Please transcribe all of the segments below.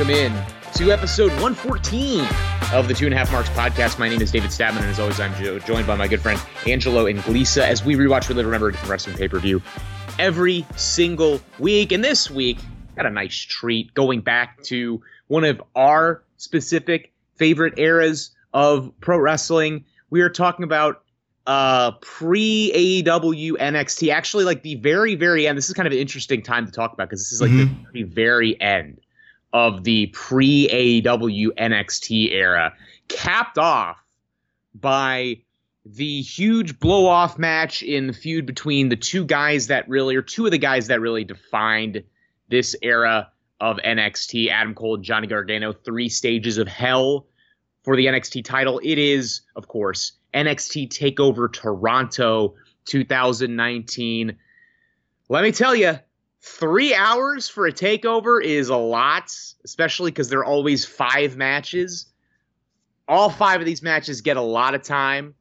welcome in to episode 114 of the Two and a Half Marks podcast. My name is David Stabman, and as always, I'm joined by my good friend Angelo Inglisa as we rewatch Relive Remember Wrestling pay per view every single week. And this week, got a nice treat going back to one of our specific favorite eras of pro wrestling. We are talking about uh pre AEW NXT actually like the very very end this is kind of an interesting time to talk about because this is like mm-hmm. the very, very end of the pre AEW NXT era capped off by the huge blow off match in the feud between the two guys that really or two of the guys that really defined this era of NXT Adam Cole and Johnny Gargano three stages of hell for the NXT title it is of course NXT TakeOver Toronto 2019. Let me tell you, three hours for a takeover is a lot, especially because there are always five matches. All five of these matches get a lot of time.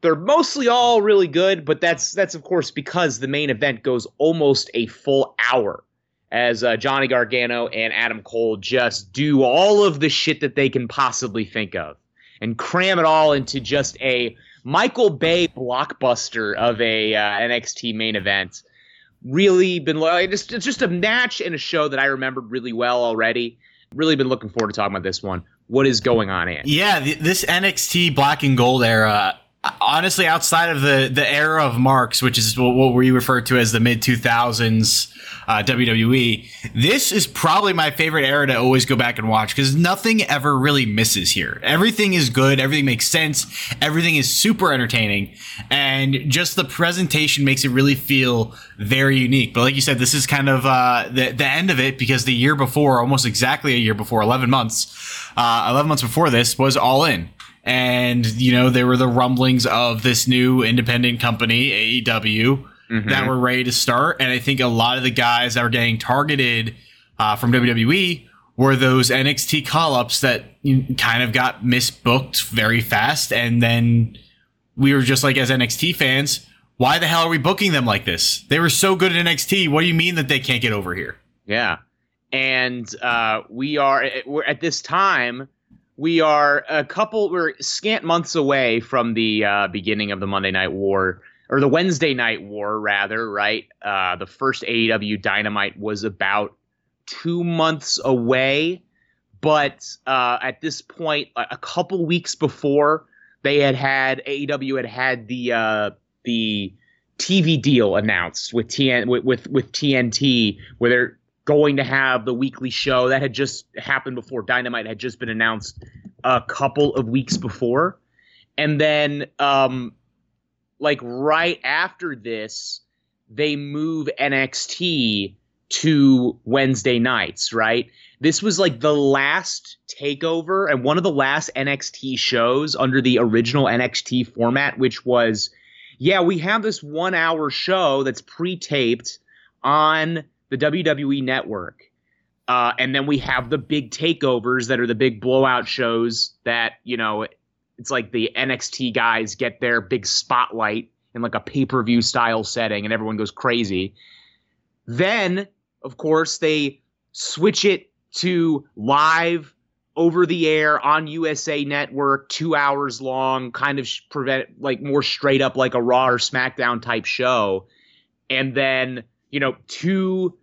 They're mostly all really good, but that's that's of course because the main event goes almost a full hour as uh, Johnny Gargano and Adam Cole just do all of the shit that they can possibly think of and cram it all into just a Michael Bay blockbuster of a uh, NXT main event. Really been just it's just a match and a show that I remembered really well already. Really been looking forward to talking about this one. What is going on, Ann? Yeah, this NXT Black and Gold era honestly outside of the the era of marks which is what we refer to as the mid 2000s uh, WWE this is probably my favorite era to always go back and watch because nothing ever really misses here. Everything is good everything makes sense everything is super entertaining and just the presentation makes it really feel very unique. But like you said this is kind of uh, the, the end of it because the year before almost exactly a year before 11 months uh, 11 months before this was all in and you know there were the rumblings of this new independent company AEW mm-hmm. that were ready to start, and I think a lot of the guys that were getting targeted uh, from WWE were those NXT call ups that kind of got misbooked very fast, and then we were just like as NXT fans. Why the hell are we booking them like this? They were so good at NXT. What do you mean that they can't get over here? Yeah, and uh, we are we're at this time we are a couple we're scant months away from the uh, beginning of the monday night war or the wednesday night war rather right? Uh, the first aew dynamite was about two months away but uh, at this point a couple weeks before they had had aew had had the uh, the tv deal announced with tn with, with, with tnt where they're going to have the weekly show that had just happened before Dynamite had just been announced a couple of weeks before. And then um like right after this they move NXT to Wednesday nights, right? This was like the last takeover and one of the last NXT shows under the original NXT format, which was, yeah, we have this one hour show that's pre taped on the WWE network. Uh, and then we have the big takeovers that are the big blowout shows that, you know, it's like the NXT guys get their big spotlight in like a pay per view style setting and everyone goes crazy. Then, of course, they switch it to live over the air on USA Network, two hours long, kind of prevent like more straight up like a Raw or SmackDown type show. And then, you know, two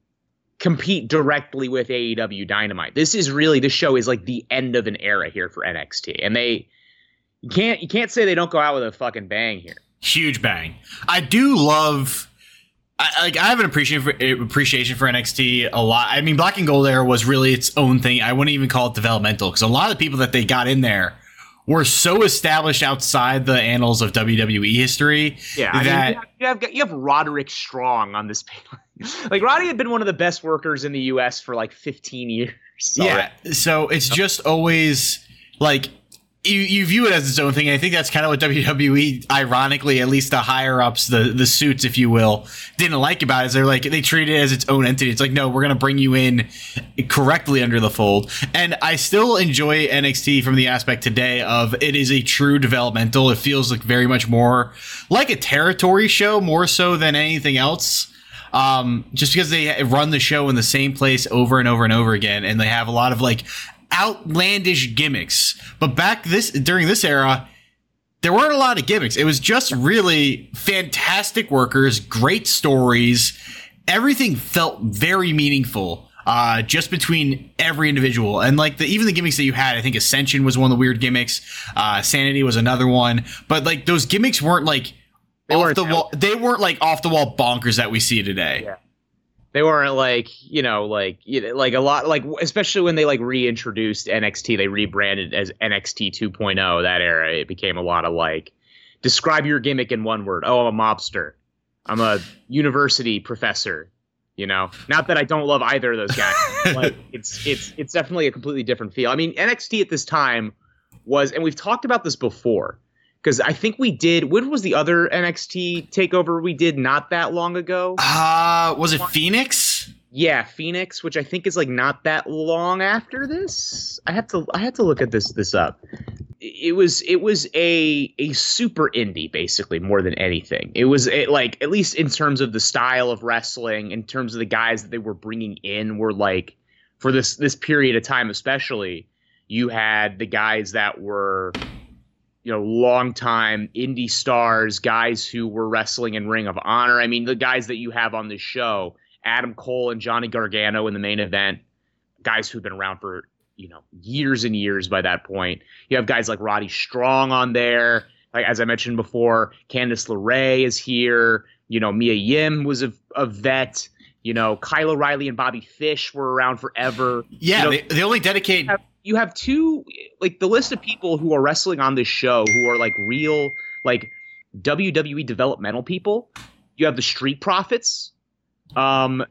compete directly with AEW Dynamite. This is really this show is like the end of an era here for NXT, and they you can't you can't say they don't go out with a fucking bang here. Huge bang. I do love. I, like I have an appreciation for appreciation for NXT a lot. I mean, Black and Gold era was really its own thing. I wouldn't even call it developmental because a lot of the people that they got in there were so established outside the annals of WWE history. Yeah, I that mean, you, have, you have you have Roderick Strong on this paper. like Roddy had been one of the best workers in the U.S. for like 15 years. Yeah, so it's just always like you, you view it as its own thing. I think that's kind of what WWE, ironically, at least the higher ups, the the suits, if you will, didn't like about it. Is they're like they treat it as its own entity. It's like no, we're gonna bring you in correctly under the fold. And I still enjoy NXT from the aspect today of it is a true developmental. It feels like very much more like a territory show, more so than anything else. um, just because they run the show in the same place over and over and over again, and they have a lot of like outlandish gimmicks. But back this during this era, there weren't a lot of gimmicks. It was just really fantastic workers, great stories. Everything felt very meaningful. Uh, just between every individual and like the even the gimmicks that you had, I think Ascension was one of the weird gimmicks. Uh, Sanity was another one, but like those gimmicks weren't like They off weren't the out. wall. They weren't like off the wall bonkers that we see today. Yeah. They weren't like you know like you know, like a lot like especially when they like reintroduced NXT, they rebranded as NXT 2.0. oh, That era, it became a lot of like describe your gimmick in one word. Oh, I'm a mobster. I'm a university professor. You know, not that I don't love either of those guys. like it's it's it's definitely a completely different feel. I mean, NXT at this time was, and we've talked about this before, because I think we did. When was the other NXT takeover we did not that long ago? Uh, was it Phoenix? Yeah, Phoenix, which I think is like not that long after this. I have to I had to look at this this up. It was it was a a super indie basically more than anything. It was a, like at least in terms of the style of wrestling, in terms of the guys that they were bringing in were like for this this period of time especially. You had the guys that were you know, longtime indie stars, guys who were wrestling in Ring of Honor. I mean, the guys that you have on this show, Adam Cole and Johnny Gargano in the main event, guys who've been around for, you know, years and years by that point. You have guys like Roddy Strong on there. Like as I mentioned before, Candice LeRae is here. You know, Mia Yim was a, a vet. You know, Kyle O'Reilly and Bobby Fish were around forever. Yeah, You know, they, they only dedicate. have you have two like the list of people who are wrestling on this show who are like real like WWE developmental people. You have the Street Profits. Um,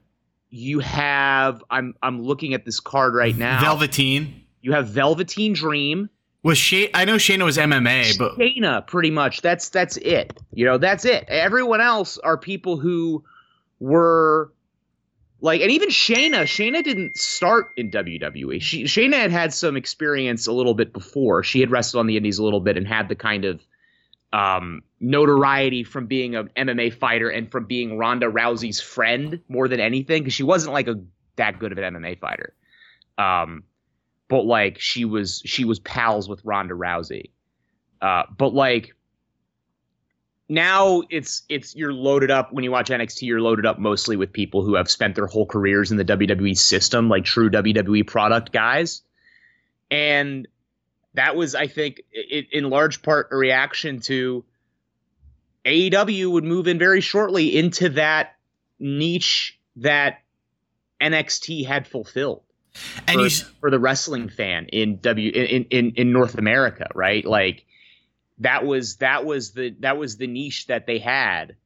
you have I'm I'm looking at this card right now. Velveteen You have Velveteen Dream. was Shay. I know Shayna was MMA, but Shayna, pretty much. That's that's it. You know, that's it. Everyone else are people who were like, and even Shayna. Shayna didn't start in WWE. She Shayna had had some experience a little bit before. She had wrestled on the Indies a little bit and had the kind of um, notoriety from being an MMA fighter and from being Ronda Rousey's friend more than anything, because she wasn't like a that good of an MMA fighter. Um, but like she was she was pals with Ronda Rousey. Uh, but like now it's it's you're loaded up when you watch NXT you're loaded up mostly with people who have spent their whole careers in the WWE system like true WWE product guys. And that was I think it, in large part a reaction to AEW would move in very shortly into that niche that NXT had fulfilled and for, you for the wrestling fan in W in, in in North America, right? Like that was that was the that was the niche that they had.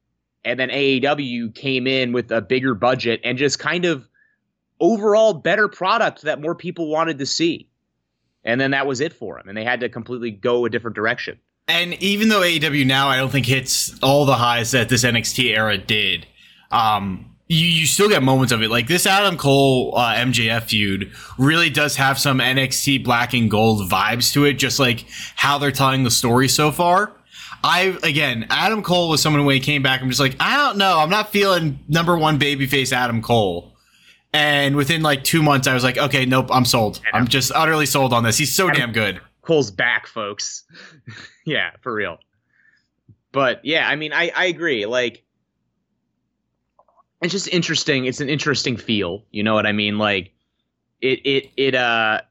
And then AEW came in with a bigger budget and just kind of overall better product that more people wanted to see. And then that was it for them. And they had to completely go a different direction. And even though AEW now I don't think hits all the highs that this NXT era did, um, you, you still get moments of it. Like this Adam Cole uh, MJF feud really does have some NXT black and gold vibes to it, just like how they're telling the story so far. I again, Adam Cole was someone when he came back. I'm just like, I don't know, I'm not feeling number one babyface Adam Cole. And within like two months, I was like, okay, nope, I'm sold. I'm just utterly sold on this. He's so damn good. Cole's back, folks. yeah, for real. But yeah, I mean, I I agree. Like, it's just interesting. It's an interesting feel. You know what I mean? Like, it it it uh,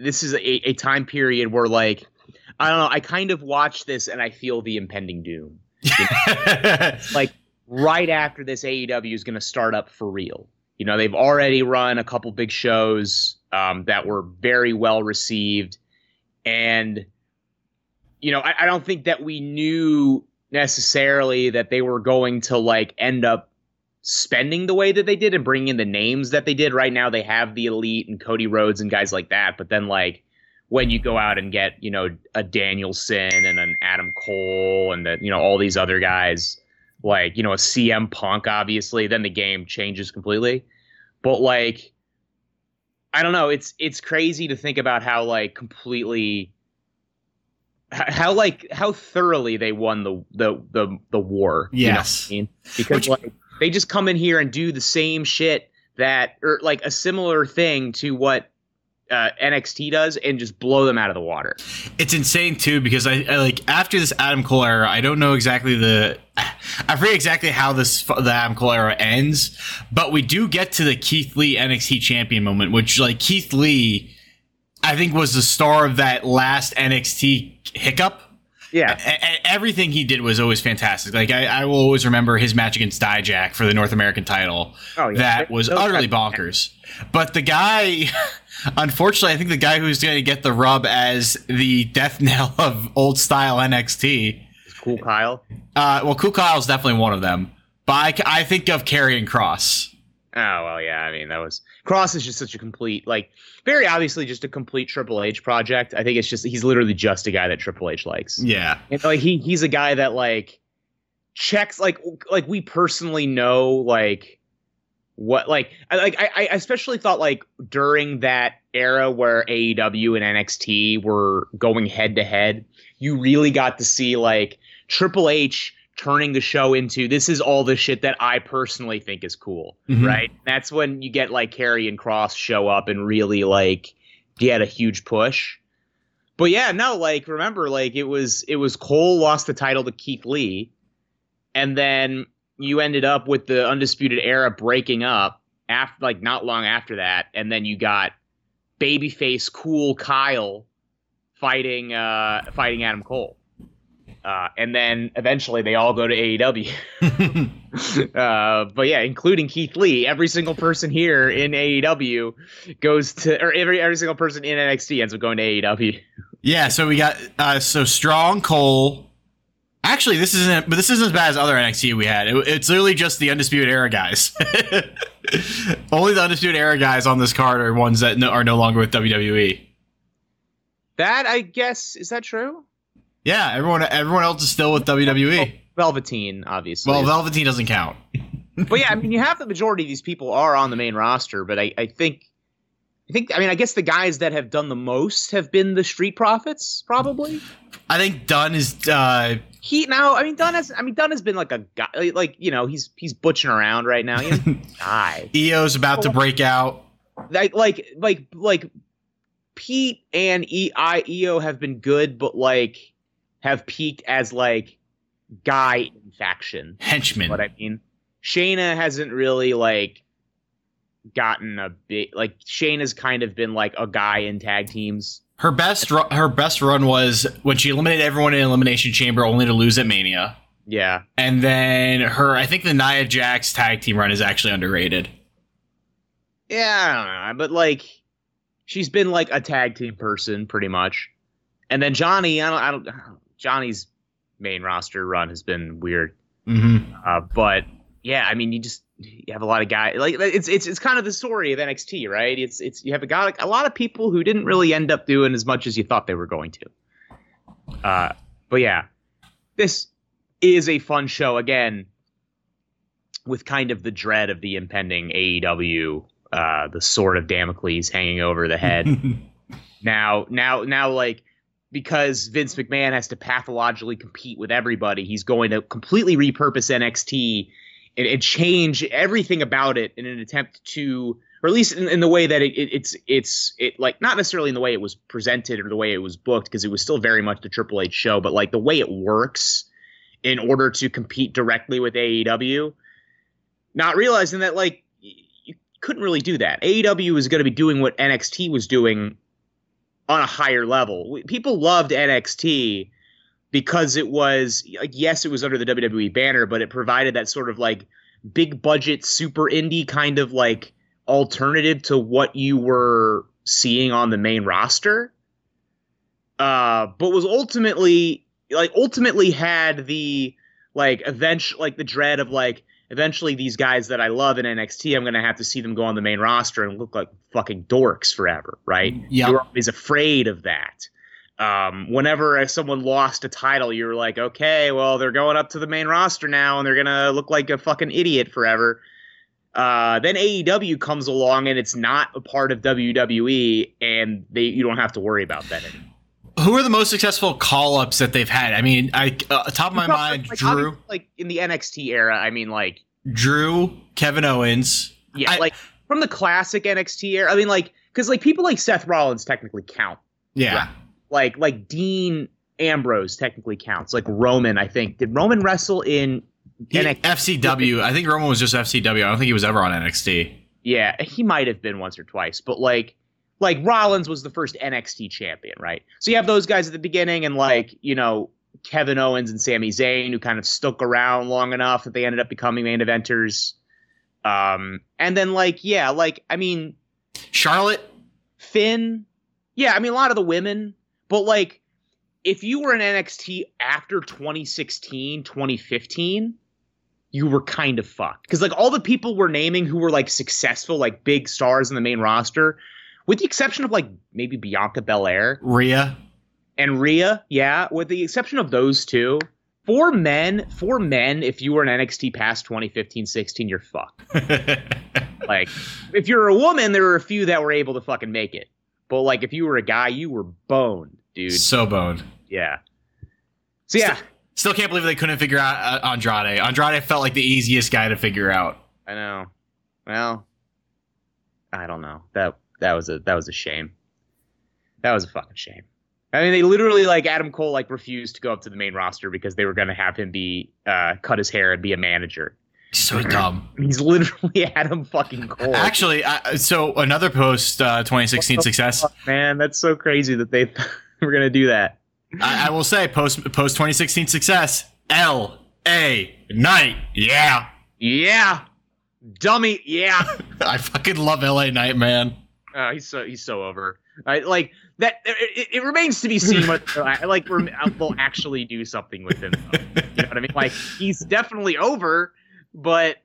this is a, a time period where like, I don't know. I kind of watch this and I feel the impending doom. Like right after this, AEW is going to start up for real. You know, they've already run a couple big shows um, that were very well received, and you know, I, I don't think that we knew necessarily that they were going to like end up spending the way that they did and bringing in the names that they did. Right now, they have the elite and Cody Rhodes and guys like that, but then like when you go out and get you know a Danielson and an Adam Cole and the, you know all these other guys like you know a CM Punk obviously then the game changes completely but like I don't know it's it's crazy to think about how like completely how like how thoroughly they won the the the, the war you know Yes. I mean because Which- like They just come in here and do the same shit that, or like a similar thing to what uh, NXT does, and just blow them out of the water. It's insane too because I, I like after this Adam Cole era, I don't know exactly the, I forget exactly how this the Adam Cole era ends, but we do get to the Keith Lee NXT champion moment, which like Keith Lee, I think was the star of that last NXT hiccup. Yeah, A- everything he did was always fantastic. Like I, I will always remember his match against Dijak for the North American title. Oh, yeah. That was Those utterly bonkers. But the guy, unfortunately, I think the guy who's going to get the rub as the death knell of old style NXT. cool, Kyle. Uh, well, Cool Kyle's definitely one of them. But I, I think of Karrion Kross. Oh well, yeah. I mean, that was Cross is just such a complete, like, very obviously just a complete Triple H project. I think it's just he's literally just a guy that Triple H likes. Yeah. And like he he's a guy that like checks like like we personally know like what like I like I, I especially thought like during that era where AEW and NXT were going head to head, you really got to see like Triple H turning the show into this is all the shit that I personally think is cool, Mhm. right? That's when you get like Karrion Kross show up and really like get a huge push. But yeah, no, like remember, like it was it was Cole lost the title to Keith Lee, and then you ended up with the Undisputed Era breaking up after like not long after that, and then you got babyface cool Kyle fighting uh fighting Adam Cole. Uh, and then eventually they all go to AEW. uh, but yeah, including Keith Lee, every single person here in AEW goes to, or every every single person in NXT ends up going to AEW. yeah. So we got uh, so strong Cole. Actually, this isn't, but this isn't as bad as other NXT we had. It, it's literally just the Undisputed Era guys. Only the Undisputed Era guys on this card are ones that no, are no longer with WWE. That I guess is that true? Yeah, everyone everyone else is still with WWE. Velveteen, obviously. Well, Velveteen doesn't count. but yeah, I mean, you have the majority of these people are on the main roster, but I, I think, I think, I mean, I guess the guys that have done the most have been the Street Profits, probably. I think Dunne is. Uh, He now, I mean, Dunne has, I mean, Dunne has been like a guy, like you know, he's he's butching around right now. Know, guy, EO's about to break out. like like like like Pete and E I EO have been good, but like have peaked as like guy in faction. Henchman. what I mean. Shayna hasn't really like gotten a bit like Shayna's kind of been like a guy in tag teams. Her best ru- her best run was when she eliminated everyone in Elimination Chamber only to lose at Mania. Yeah. And then her I think the Nia Jax tag team run is actually underrated. Yeah, I don't know, but like she's been like a tag team person pretty much. And then Johnny, I don't I don't Johnny's main roster run has been weird. Mm-hmm. Uh, but yeah, I mean, you just you have a lot of guys like it's it's it's kind of the story of NXT, right? It's it's you have a got a lot of people who didn't really end up doing as much as you thought they were going to. Uh, but yeah, this is a fun show again, with kind of the dread of the impending AEW, uh, the sword of Damocles hanging over the head now now now like because Vince McMahon has to pathologically compete with everybody, he's going to completely repurpose NXT and, and change everything about it in an attempt to, or at least in, in the way that it, it, it's it's it like not necessarily in the way it was presented or the way it was booked because it was still very much the Triple H show, but like the way it works in order to compete directly with AEW. Not realizing that like you couldn't really do that. AEW was going to be doing what NXT was doing on a higher level. People loved NXT because it was like yes, it was under the WWE banner, but it provided that sort of like big budget super indie kind of like alternative to what you were seeing on the main roster. Uh, but was ultimately like ultimately had the like eventually like the dread of like eventually these guys that I love in NXT, I'm gonna have to see them go on the main roster and look like fucking dorks forever, right? Yeah. You were always afraid of that. Um, whenever someone lost a title, you were like, okay, well, they're going up to the main roster now, and they're gonna look like a fucking idiot forever. Uh, then AEW comes along, and it's not a part of WWE, and they you don't have to worry about that anymore. Who are the most successful call ups that they've had? I mean, I uh, top of my mind, like, Drew. like in the NXT era, I mean, like Drew, Kevin Owens. Yeah, I- like from the classic NXT era. I mean, like because like people like Seth Rollins technically count. Yeah. Like like Dean Ambrose technically counts. Like Roman, I think did Roman wrestle in He- NXT? FCW. I think Roman was just FCW. I don't think he was ever on NXT. Yeah, he might have been once or twice, but like like Rollins was the first NXT champion, right? So you have those guys at the beginning and like, you know, Kevin Owens and Sami Zayn who kind of stuck around long enough that they ended up becoming main eventers. Um and then like yeah, like I mean Charlotte. Finn. Yeah, I mean a lot of the women, but like if you were in NXT after 2016, 2015, you were kind of fucked. Cuz like all the people we're naming who were like successful, like big stars in the main roster, with the exception of like maybe Bianca Belair Rhea. and Rhea, yeah, with the exception of those two, for men, for men, if you were an NXT past 2015, 16, you're fucked. Like, if you're a woman, there were a few that were able to fucking make it. But like, if you were a guy, you were boned, dude. so boned. Yeah. So yeah, Still can't believe they couldn't figure out uh, Andrade. Andrade felt like the easiest guy to figure out. I know. Well, I don't know. That that was a that was a shame. That was a fucking shame. I mean, they literally like Adam Cole like refused to go up to the main roster because they were going to have him be uh, cut his hair and be a manager. So dumb. He's literally Adam fucking Cole. Actually, I, so another post uh, 2016 success. man, that's so crazy that they were going to do that. I, I will say post post 2016 success. L A Knight. Yeah, Yeah, dummy. Yeah. I fucking love LA Knight, man. Uh, he's so he's so over. I, like that. It, it remains to be seen what like. We're, they'll actually do something with him. Though. You know what I mean? Like he's definitely over, but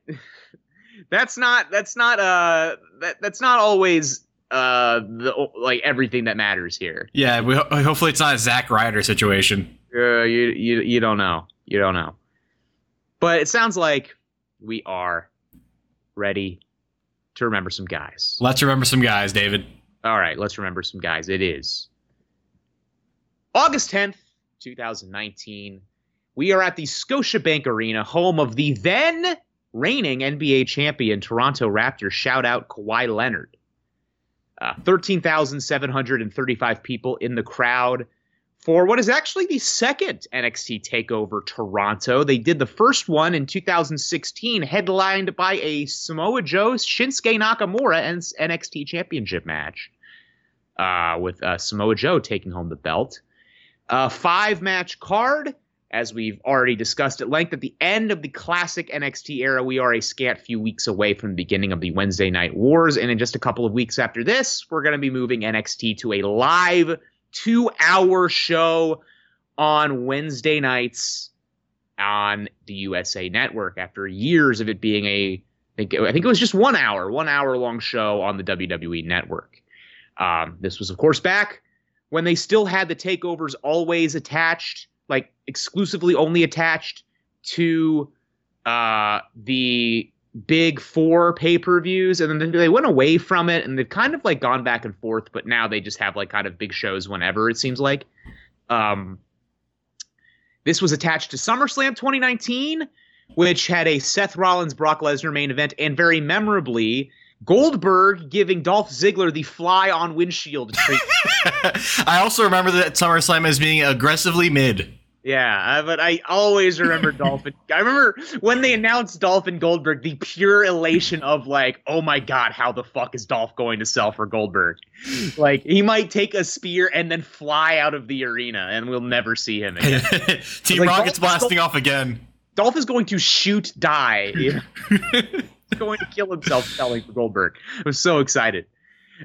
that's not that's not uh that that's not always uh the like everything that matters here. Yeah, we, ho- hopefully it's not a Zack Ryder situation. Uh, you you you don't know. You don't know. But it sounds like we are ready to remember some guys. Let's remember some guys, David. All right, let's remember some guys. It is August 10th, 2019. We are at the Scotiabank Arena, home of the then reigning NBA champion Toronto Raptors. Shout out Kawhi Leonard. Uh, 13,735 people in the crowd for what is actually the second NXT takeover Toronto. They did the first one in 2016, headlined by a Samoa Joe Shinsuke Nakamura and NXT Championship match, uh, with uh, Samoa Joe taking home the belt. Uh, five match card, as we've already discussed at length. At the end of the classic NXT era, we are a scant few weeks away from the beginning of the Wednesday Night Wars, and in just a couple of weeks after this, we're going to be moving NXT to a live two hour show on Wednesday nights on the USA Network after years of it being a I think, I think it was just one hour, one hour long show on the WWE Network. Um, this was, of course, back when they still had the takeovers always attached, like exclusively only attached to uh, the big four pay per views, and then they went away from it, and they've kind of like gone back and forth. But now they just have like kind of big shows whenever it seems like. Um, this was attached to SummerSlam 2019, which had a Seth Rollins Brock Lesnar main event, and very memorably. Goldberg giving Dolph Ziggler the fly on windshield treatment. I also remember that SummerSlam as being aggressively mid. Yeah, uh, but I always remember Dolphin. I remember when they announced Dolphin Goldberg, the pure elation of like, oh my god, how the fuck is Dolph going to sell for Goldberg? like he might take a spear and then fly out of the arena, and we'll never see him again. Team Like, Rocket's Dolph- blasting off again. Dolph is going to shoot, die. He's going to kill himself selling for Goldberg. I'm so excited.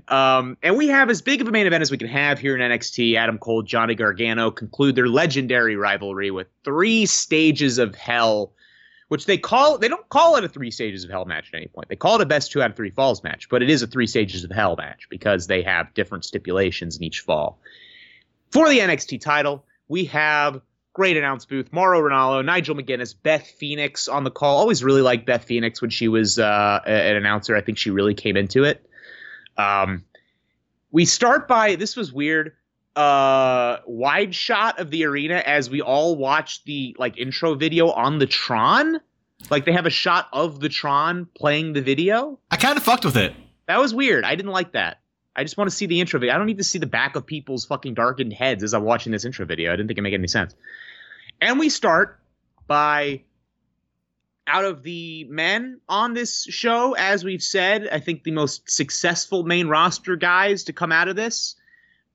Um, and we have as big of a main event as we can have here in NXT. Adam Cole, Johnny Gargano conclude their legendary rivalry with three stages of hell, which they call they don't call it a three stages of hell match at any point. They call it a best two out of three falls match, but it is a three stages of hell match because they have different stipulations in each fall. For the NXT title, we have great announce booth. Mauro Ranallo, Nigel McGuinness, Beth Phoenix on the call. Always really liked Beth Phoenix when she was uh, an announcer. I think she really came into it. Um, we start by this was weird. Uh, wide shot of the arena as we all watch the like intro video on the Tron. Like they have a shot of the Tron playing the video. I kind of fucked with it. That was weird. I didn't like that. I just want to see the intro video. I don't need to see the back of people's fucking darkened heads as I'm watching this intro video. I didn't think it made any sense. And we start by out of the men on this show, as we've said, I think the most successful main roster guys to come out of this,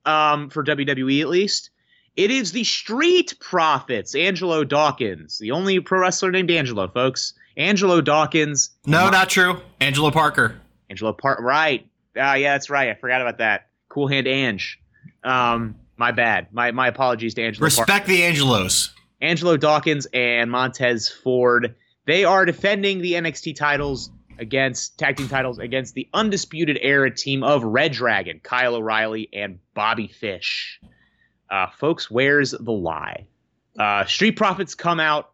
um, for WWE at least, it is the Street Profits, Angelo Dawkins, the only pro wrestler named Angelo, folks. Angelo Dawkins. No, not true. Angelo Parker. Angelo Parker. Right. Uh, yeah, that's right. I forgot about that. Cool hand Ange. Um, my bad. My my apologies to Angelo. Respect Parker. the Angelos. Angelo Dawkins and Montez Ford. They are defending the NXT titles against tag team titles against the undisputed era team of Red Dragon, Kyle O'Reilly, and Bobby Fish. Uh, folks, where's the lie? Uh, Street Profits come out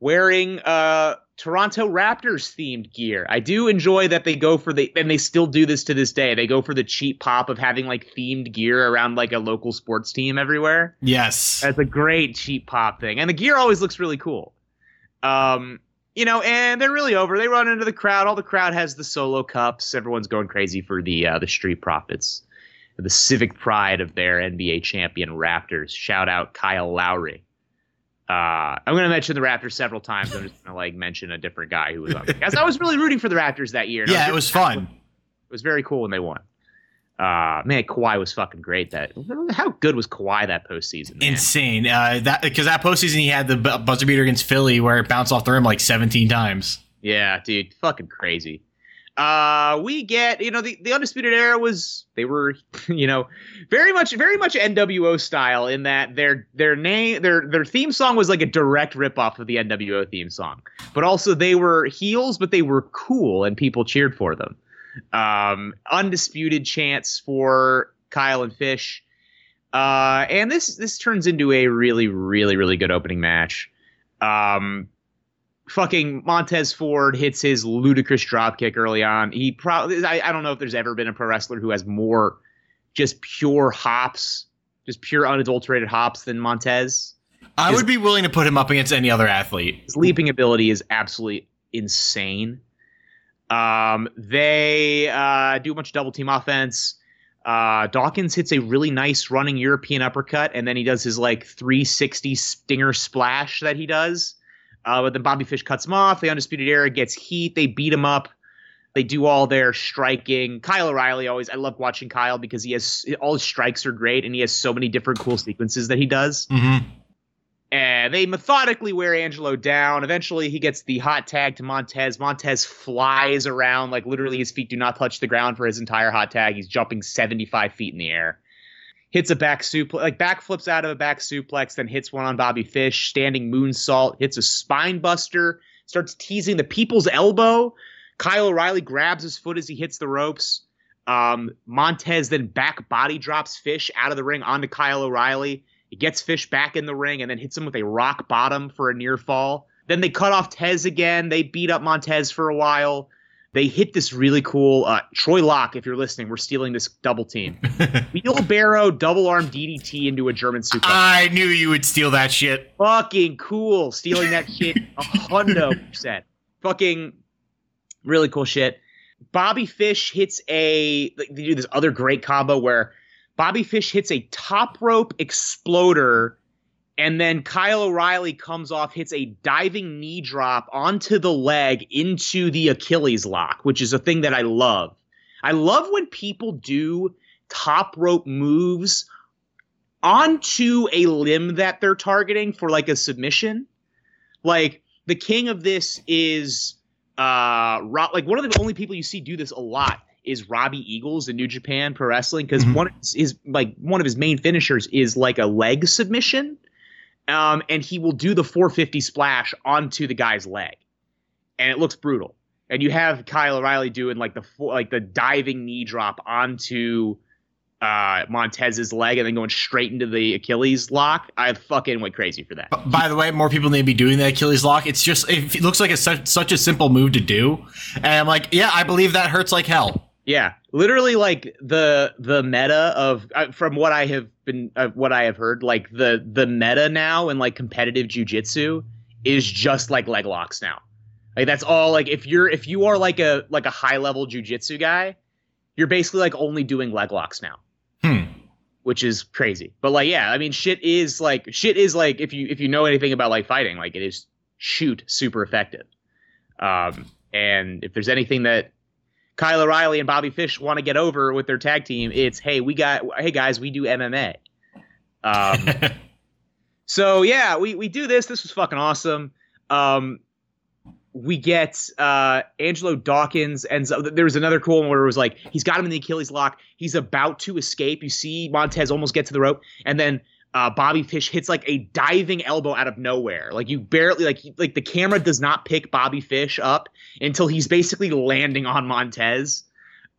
wearing uh, Toronto Raptors themed gear. I do enjoy that they go for the, and they still do this to this day. They go for the cheap pop of having like themed gear around like a local sports team everywhere. Yes. That's a great cheap pop thing. And the gear always looks really cool. Um, you know, and they're really over. They run into the crowd. All the crowd has the solo cups. Everyone's going crazy for the uh, the Street Profits, the civic pride of their NBA champion Raptors. Shout out Kyle Lowry. Uh, I'm going to mention the Raptors several times. I'm just going to like mention a different guy who was on. Because I was really rooting for the Raptors that year. Yeah, it was fun. It was very cool when they won. Uh, man, Kawhi was fucking great. That how good was Kawhi that postseason? Man? Insane. Uh, that because that postseason he had the buzzer beater against Philly where it bounced off the rim like 17 times. Yeah, dude, fucking crazy. Uh, we get you know the, the undisputed era was they were you know very much very much NWO style in that their their name their their theme song was like a direct rip off of the NWO theme song, but also they were heels, but they were cool and people cheered for them. Um, undisputed chance for Kyle and Fish. Uh, and this this turns into a really really really good opening match. Um, fucking Montez Ford hits his ludicrous dropkick early on. He probably I, I don't know if there's ever been a pro wrestler who has more just pure hops, just pure unadulterated hops than Montez. I his, would be willing to put him up against any other athlete. His leaping ability is absolutely insane. Um, they uh, do a bunch of double team offense. Uh, Dawkins hits a really nice running European uppercut, and then he does his like 360 stinger splash that he does. Uh, but then Bobby Fish cuts him off. The Undisputed Era gets heat. They beat him up. They do all their striking. Kyle O'Reilly always, I love watching Kyle because he has all his strikes are great and he has so many different cool sequences that he does. Mm-hmm. And they methodically wear Angelo down. Eventually, he gets the hot tag to Montez. Montez flies around, like literally his feet do not touch the ground for his entire hot tag. He's jumping 75 feet in the air. Hits a back suplex, like back flips out of a back suplex, then hits one on Bobby Fish, standing moonsault, hits a spine buster, starts teasing the people's elbow. Kyle O'Reilly grabs his foot as he hits the ropes. Um, Montez then back body drops Fish out of the ring onto Kyle O'Reilly. He gets Fish back in the ring and then hits him with a rock bottom for a near fall. Then they cut off Tez again. They beat up Montez for a while. They hit this really cool uh, Troy Locke. If you're listening, we're stealing this double team. Wheelbarrow double arm DDT into a German suplex. I knew you would steal that shit. Fucking cool, stealing that shit a hundred percent. Fucking really cool shit. Bobby Fish hits a. They do this other great combo where Bobby Fish hits a top rope exploder, and then Kyle O'Reilly comes off, hits a diving knee drop onto the leg into the Achilles lock, which is a thing that I love. I love when people do top rope moves onto a limb that they're targeting for like a submission. Like the king of this is uh like one of the only people you see do this a lot is Robbie Eagles in New Japan Pro Wrestling because mm-hmm. one of his, his like one of his main finishers is like a leg submission, um, and he will do the 450 splash onto the guy's leg, and it looks brutal. And you have Kyle O'Reilly doing like the like the diving knee drop onto uh, Montez's leg and then going straight into the Achilles lock. I fucking went crazy for that. By the way, more people need to be doing the Achilles lock. It's just it looks like it's such, such a simple move to do, and I'm like, yeah, I believe that hurts like hell. Yeah, literally, like the the meta of uh, from what I have been uh, what I have heard, like the the meta now in like competitive jujitsu is just like leg locks now. Like that's all. Like if you're if you are like a like a high level jujitsu guy, you're basically like only doing leg locks now. Hmm. Which is crazy. But like yeah, I mean shit is like shit is like if you if you know anything about like fighting, like it is shoot super effective. Um and if there's anything that Kyle O'Reilly and Bobby Fish want to get over with their tag team, it's hey, we got hey guys, we do MMA. Um so yeah, we we do this. This was fucking awesome. Um we get uh, Angelo Dawkins ends up. There was another cool one where it was like he's got him in the Achilles lock. He's about to escape. You see Montez almost get to the rope, and then uh, Bobby Fish hits like a diving elbow out of nowhere. Like you barely like like the camera does not pick Bobby Fish up until he's basically landing on Montez.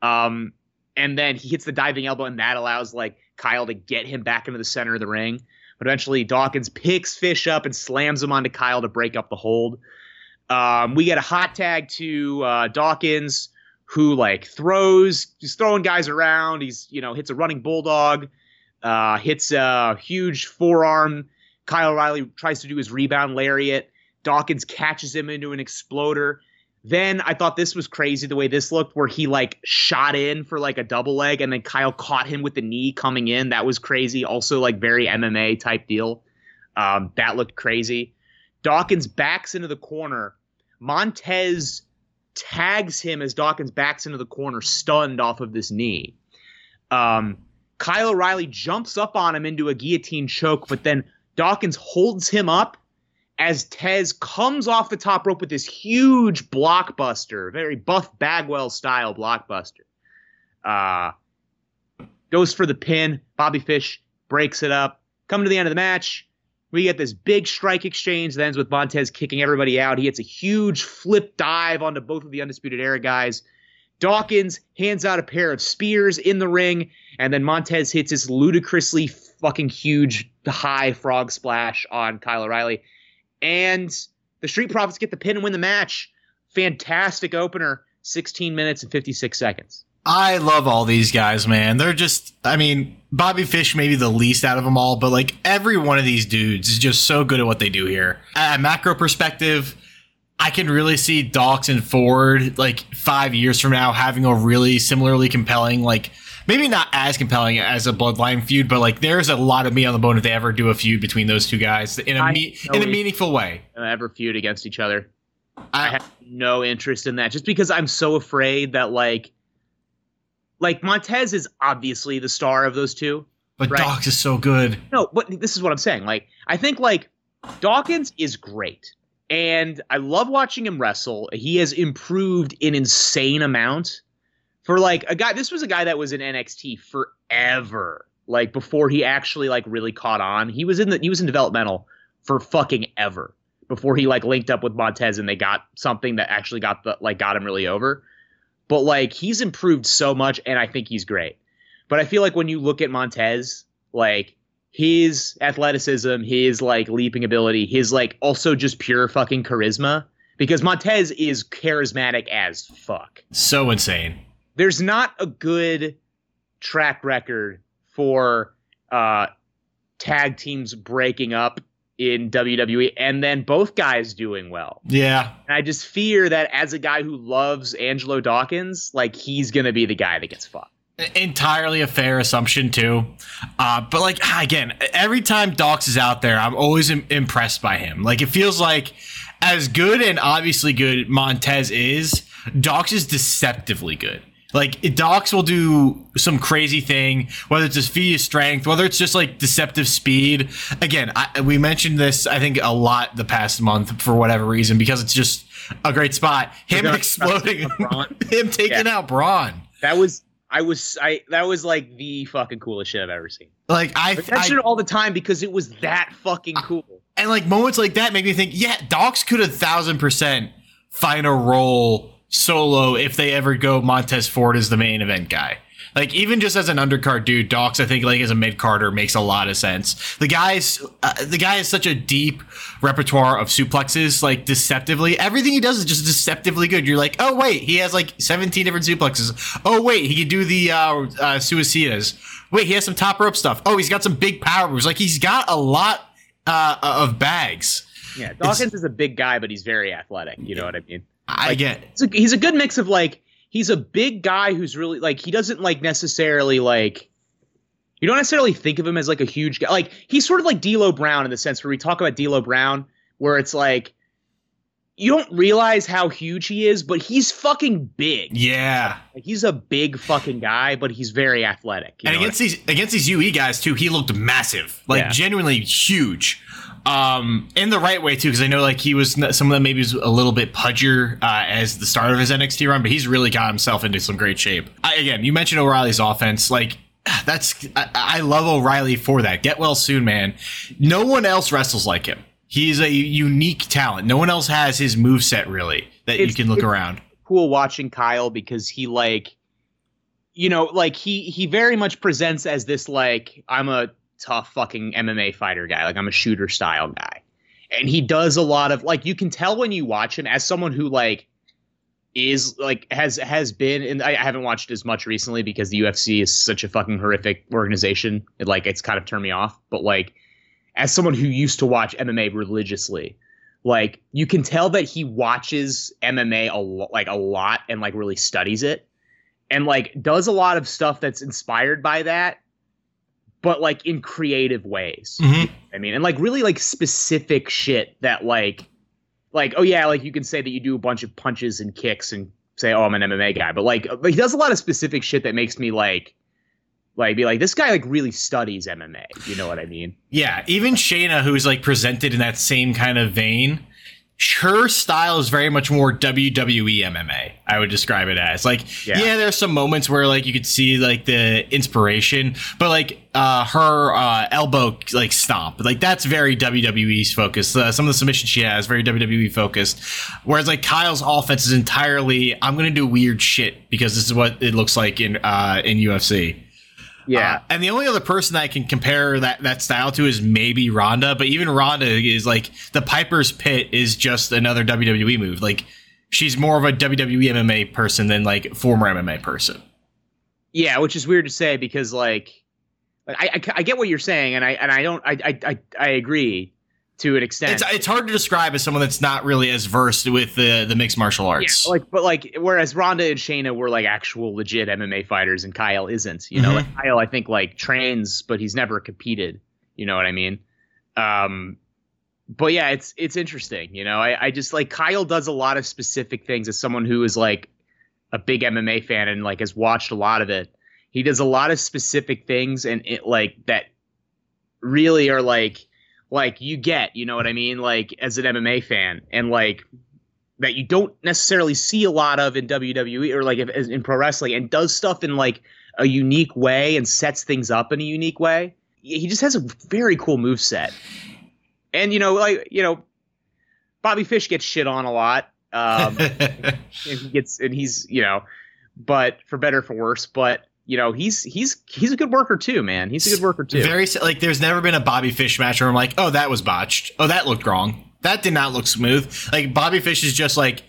Um, and then he hits the diving elbow, and that allows like Kyle to get him back into the center of the ring. But eventually, Dawkins picks Fish up and slams him onto Kyle to break up the hold. Um, we get a hot tag to uh, Dawkins, who like throws, he's throwing guys around. He's you know hits a running bulldog, uh, hits a huge forearm. Kyle O'Reilly tries to do his rebound lariat. Dawkins catches him into an exploder. Then I thought this was crazy the way this looked, where he like shot in for like a double leg, and then Kyle caught him with the knee coming in. That was crazy. Also like very MMA type deal. Um, that looked crazy. Dawkins backs into the corner Montez tags him as Dawkins backs into the corner, stunned off of this knee. Um, Kyle O'Reilly jumps up on him into a guillotine choke, but then Dawkins holds him up as Tez comes off the top rope with this huge blockbuster, very Buff Bagwell style blockbuster. Uh, goes for the pin. Bobby Fish breaks it up. Coming to the end of the match, we get this big strike exchange that ends with Montez kicking everybody out. He hits a huge flip dive onto both of the Undisputed Era guys. Dawkins hands out a pair of spears in the ring, and then Montez hits this ludicrously fucking huge high frog splash on Kyle O'Reilly. And the Street Profits get the pin and win the match. Fantastic opener, 16 minutes and 56 seconds. I love all these guys, man. They're just, I mean, Bobby Fish maybe the least out of them all, but like every one of these dudes is just so good at what they do here. At macro perspective, I can really see Dawkins and Ford like five years from now having a really similarly compelling, like maybe not as compelling as a Bloodline feud, but like there's a lot of meat on the bone if they ever do a feud between those two guys in a me- in a meaningful way. Ever feud against each other? I, I have no interest in that, just because I'm so afraid that like like Montez is obviously the star of those two. But right? Dawkins is so good. No, but this is what I'm saying. Like, I think like Dawkins is great. And I love watching him wrestle. He has improved an insane amount. For like a guy, this was a guy that was in NXT forever. Like before he actually like really caught on. He was in the he was in developmental for fucking ever. Before he like linked up with Montez and they got something that actually got the like got him really over but like he's improved so much and I think he's great. But I feel like when you look at Montez, like his athleticism, his like leaping ability, his like also just pure fucking charisma because Montez is charismatic as fuck. So insane. There's not a good track record for uh tag teams breaking up in WWE and then both guys doing well. Yeah. And I just fear that as a guy who loves Angelo Dawkins, like he's going to be the guy that gets fucked. Entirely a fair assumption too, uh, but like again, every time Dox is out there, I'm always Im- impressed by him. Like it feels like as good and obviously good Montez is, Dox is deceptively good. Like Dox will do some crazy thing, whether it's his feat strength, whether it's just like deceptive speed. Again, I, we mentioned this I think a lot the past month for whatever reason because it's just a great spot. Him exploding, him taking yeah. out Braun. That was I was I that was like the fucking coolest shit I've ever seen. Like I mention it all the time because it was that fucking cool. And like moments like that make me think, yeah, Docs could a thousand percent find a role solo if they ever go Montez Ford as the main event guy. Like even just as an undercard dude, Dox I think like as a mid carder makes a lot of sense. The guy's uh, the guy has such a deep repertoire of suplexes, like deceptively. Everything he does is just deceptively good. You're like, oh wait, he has like 17 different suplexes. Oh wait, he can do the uh, uh, suicidas. Wait, he has some top rope stuff. Oh, he's got some big power moves. Like he's got a lot uh, of bags. Yeah, Dawkins is a big guy, but he's very athletic. You know what I mean? I Like, get He's a, he's a good mix of like he's a big guy who's really like he doesn't like necessarily like you don't necessarily think of him as like a huge guy. Like he's sort of like D'Lo Brown in the sense where we talk about D'Lo Brown, where it's like you don't realize how huge he is, but he's fucking big. yeah. Like, he's a big fucking guy, but he's very athletic. you and know what against these against these UE guys too, he looked massive, like Yeah. genuinely huge. Um, in the right way too, because I know like he was some of them maybe was a little bit pudgier uh, as the start of his NXT run, but he's really got himself into some great shape. I, again, you mentioned O'Reilly's offense, like. That's I, I love O'Reilly for that. Get well soon, man. No one else wrestles like him. He's a unique talent. No one else has his move set really that you can look it's- around. cool watching Kyle because he like you know like he he very much presents as this like I'm a tough fucking MMA fighter guy. Like I'm a shooter style guy. And he does a lot of like you can tell when you watch him as someone who like is like has has been and I, haven't watched as much recently because the UFC is such a fucking horrific organization. It like it's kind of turned me off. But like as someone who used to watch MMA religiously like you can tell that he watches MMA a lo- like a lot and like really studies it. And like does a lot of stuff that's inspired by that but like in creative ways. Mhm. I mean? And like really like specific shit that like like oh yeah like you can say that you do a bunch of punches and kicks and say oh I'm an MMA guy but like but he does a lot of specific shit that makes me like like be like this guy like really studies MMA you know what I mean? Yeah, even Shayna, who's like presented in that same kind of vein, her style is very much more WWE MMA. I would describe it as like, Yeah. yeah, there's some moments where like you could see like the inspiration, but like uh, her uh, elbow like stomp, like that's very WWE's focus. Uh, some of the submissions she has very WWE focused, whereas like Kyle's offense is entirely I'm gonna do weird shit because this is what it looks like in uh, in UFC. Uh, and the only other person that I can compare that, that style to is maybe Ronda, but even Ronda is like the Piper's Pit is just another WWE move. Like she's more of a WWE MMA person than like former MMA person. Yeah, which is weird to say because like, like I, I, I get what you're saying, and I and I don't I I I, I agree to an extent. It's it's hard to describe as someone that's not really as versed with the the mixed martial yeah, arts. like but like whereas Ronda and Shayna were like actual legit MMA fighters, and Kyle isn't. You know, Mhm. like Kyle I think like trains, but he's never competed. You know what I mean? Um, but yeah, it's it's interesting. You know, I I just like Kyle does a lot of specific things as someone who is like a big MMA fan and like has watched a lot of it. He does a lot of specific things and it like that really are like like you get, you know what I mean? Like as an MMA fan and like that you don't necessarily see a lot of in WWE or like if, as- in pro wrestling and does stuff in like a unique way and sets things up in a unique way. He just has a very cool move set. And you know, like, you know, Bobby Fish gets shit on a lot. Um and he gets and he's you know but for better or for worse but you know he's he's he's a good worker too man he's a good worker too Very like there's never been a Bobby Fish match where I'm like, oh, that was botched. Oh, that looked wrong. That did not look smooth. Like Bobby Fish is just like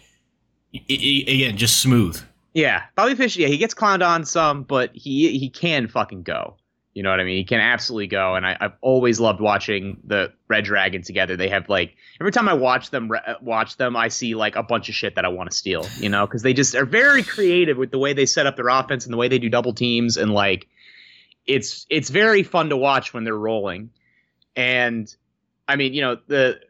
i- i- again, just smooth. yeah bobby fish yeah he gets clowned on some but he he can fucking go you know what i mean? He can absolutely go and I, i've always loved watching the red dragon together. They have like every time i watch them re- uh, watch them i see like a bunch of shit that i want to steal you know? Because they just are very creative with the way they set up their offense and the way they do double teams and like it's it's very fun to watch when they're rolling. And i mean you know the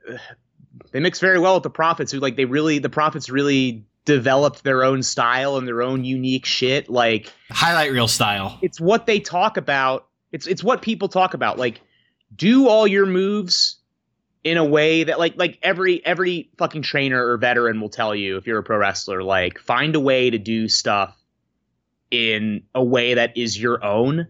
they mix very well with the Profits who like they really the Profits really developed their own style and their own unique shit like Highlight reel style. it's what they talk about it's it's what people talk about like do all your moves in a way that like like every every fucking trainer or veteran will tell you if you're a pro wrestler like find a way to do stuff in a way that is your own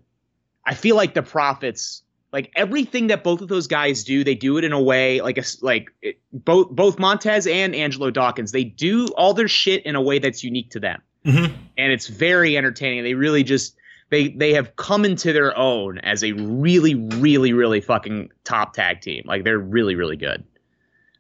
i feel like the profits like everything that both of those guys do they do it in a way like a like it, both both montez and angelo dawkins they do all their shit in a way that's unique to them Mhm. and it's very entertaining. They really just they they have come into their own as a really really really fucking top tag team. Like they're really really good.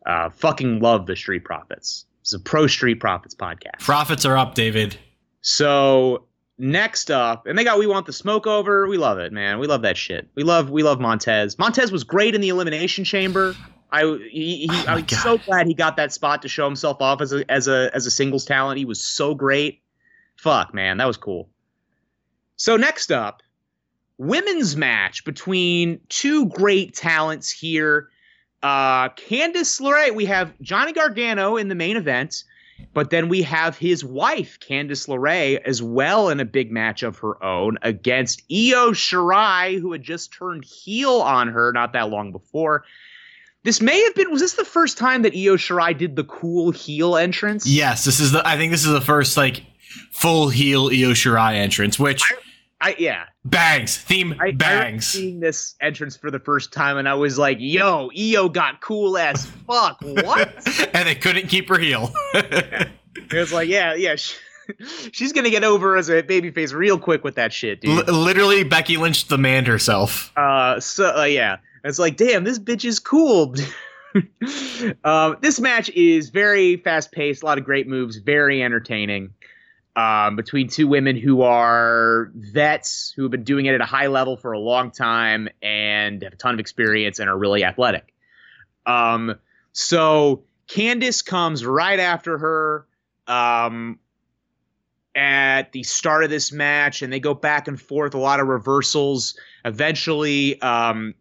Uh, fucking love the Street Profits. It's a pro Street Profits podcast. Profits are up, David. So next up, and they got we want the smoke over. We love it, man. We love that shit. We love we love Montez. Montez was great in the Elimination Chamber. I he, he Oh I'm God. so glad he got that spot to show himself off as a as a as a singles talent. He was so great. Fuck, man, that was cool. So next up, women's match between two great talents here. Uh Candice LeRae, we have Johnny Gargano in the main event, but then we have his wife, Candice LeRae, as well in a big match of her own against Io Shirai, who had just turned heel on her not that long before. This may have been was this the first time that Io Shirai did the cool heel entrance? Yes, this is the. I think this is the first like full heel Io Shirai entrance, which I yeah. bangs theme I, I bangs. seeing this entrance for the first time and I was like, yo, Io got cool as fuck. What? and they couldn't keep her heel. it was like, yeah, yeah. She, she's gonna get over as a babyface real quick with that shit, dude. L- literally, Becky Lynch the man herself. Uh, so uh, yeah, it's like, damn, this bitch is cool. um, this match is very fast paced, a lot of great moves, very entertaining. Um, between two women who are vets who have been doing it at a high level for a long time and have a ton of experience and are really athletic. Um, so Candice comes right after her. Um, at the start of this match, and they go back and forth, a lot of reversals. Eventually, um,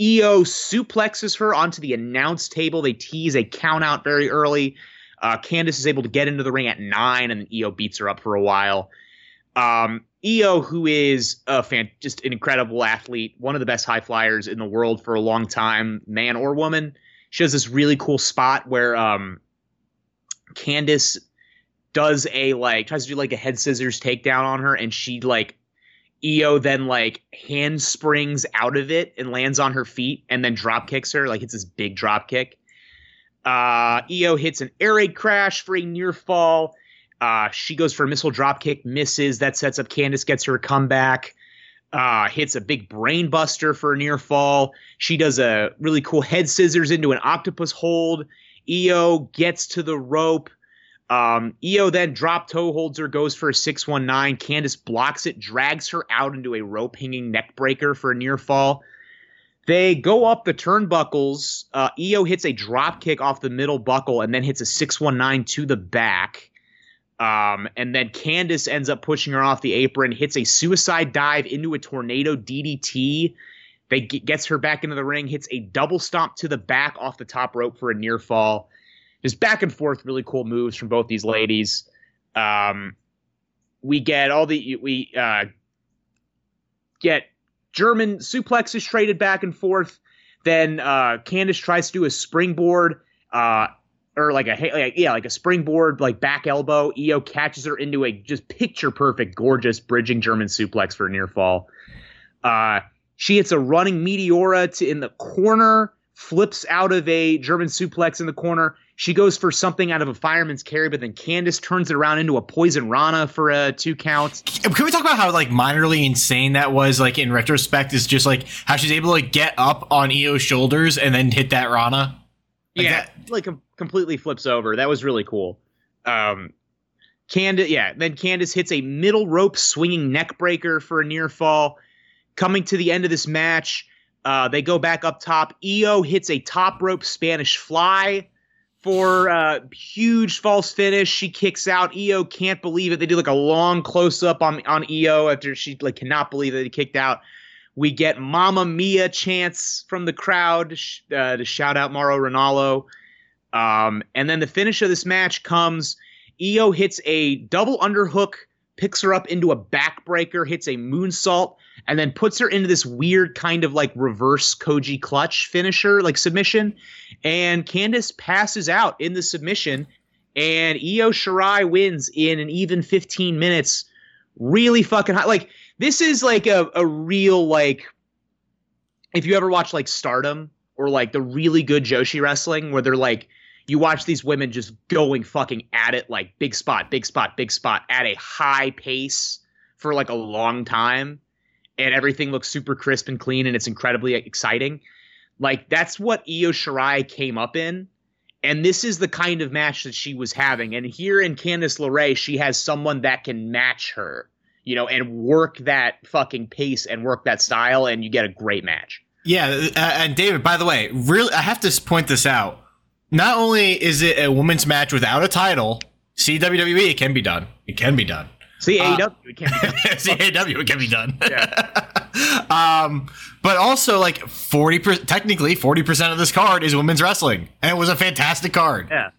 Io suplexes her onto the announce table. They tease a count out very early. Uh, Candice is able to get into the ring at nine, and then beats her up for a while. Um, who is a fan, just an incredible athlete, one of the best high flyers in the world for a long time, man or woman. She has this really cool spot where um, Candice does a like tries to do like a head scissors takedown on her, and she like Io then like hand springs out of it and lands on her feet, and then drop kicks her like it's this big drop kick. Uh, Io hits an air raid crash for a near fall. Uh, she goes for a missile drop kick, misses. That sets up Candice, gets her comeback. Uh, hits a big brain buster for a near fall. She does a really cool head scissors into an octopus hold. Io gets to the rope. Um, Io then drop toe holds her, goes for a 619. Candice blocks it, drags her out into a rope hanging neck breaker for a near fall. They go up the turnbuckles. Uh, Io hits a drop kick off the middle buckle and then hits a 619 to the back. Um, and then Candice ends up pushing her off the apron, hits a suicide dive into a tornado DDT. They g- gets her back into the ring, hits a double stomp to the back off the top rope for a near fall. Just back and forth, really cool moves from both these ladies. Um, we get all the we uh, get German suplexes traded back and forth. Then uh, Candice tries to do a springboard, uh, or like a like, yeah, like a springboard, like back elbow. Io catches her into a just picture perfect, gorgeous bridging German suplex for a near fall. Uh, she hits a running meteora to in the corner, flips out of a German suplex in the corner. She goes for something out of a fireman's carry, but then Candice turns it around into a poison rana for a two count. Can we talk about how like minorly insane that was? Like in retrospect, is just like how she's able to get up on Io's shoulders and then hit that Rana. Like yeah, like com- completely flips over. That was really cool. Um, Candice, yeah. Then Candice hits a middle rope swinging neck breaker for a near fall. Coming to the end of this match, uh, they go back up top. Io hits a top rope Spanish fly for a huge false finish. She kicks out. Io can't believe it. They do like a long close up on on Io after she like cannot believe that he kicked out. We get "Mamma Mia" chants from the crowd uh, to shout out Mauro Ranallo. Um, and then the finish of this match comes. Io hits a double underhook, picks her up into a backbreaker, hits a moonsault, and then puts her into this weird kind of like reverse Koji clutch finisher, like submission. And Candice passes out in the submission, and Io Shirai wins in an even 15 minutes. Really fucking hot. Like, this is like a, a real, like, if you ever watch like Stardom or like the really good Joshi wrestling where they're like, you watch these women just going fucking at it like big spot, big spot, big spot at a high pace for like a long time and everything looks super crisp and clean and it's incredibly exciting. Like that's what Io Shirai came up in. And this is the kind of match that she was having. And here in Candice LeRae, she has someone that can match her, you know, and work that fucking pace and work that style, and you get a great match. Yeah, and David, by the way, really, I have to point this out. Not only is it a women's match without a title, see WWE, it can be done. It can be done. See AEW, it can be done. see AEW, it can be done. Yeah. um, but also like forty percent, technically forty percent of this card is women's wrestling, and it was a fantastic card. Yeah.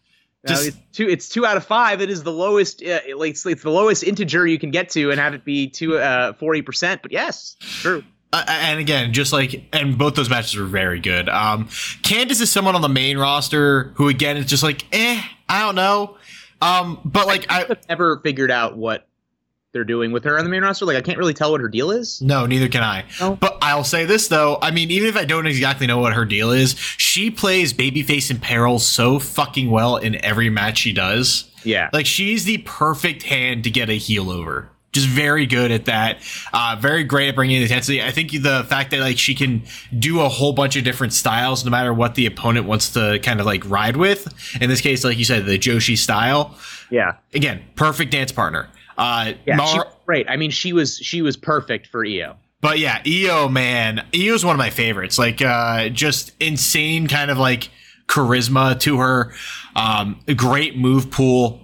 No, Just- it's two. It's two out of five. It is the lowest. Uh, like it's, it's the lowest integer you can get to, and have it be two uh forty percent. But yes, true. Uh, and again, just like, and both those matches were very good. Um, Candice is someone on the main roster who, again, is just like, eh, I don't know. Um, but like, I I've never figured out what they're doing with her on the main roster. Like I can't really tell what her deal is. no, neither can I. No. But I'll say this though, I mean, even if I don't exactly know what her deal is, she plays babyface in peril so fucking well in every match she does. Yeah. Like she's the perfect hand to get a heel over. Just very good at that. Uh, very great at bringing the intensity. I think the fact that like she can do a whole bunch of different styles, no matter what the opponent wants to kind of like ride with. In this case, like you said, the Joshi style. yeah. Again, perfect dance partner. Uh, Yeah. Mar- great. I mean, she was she was perfect for Io. But yeah, Io man, Io's one of my favorites. Like uh just insane kind of like charisma to her. Um a great move pool.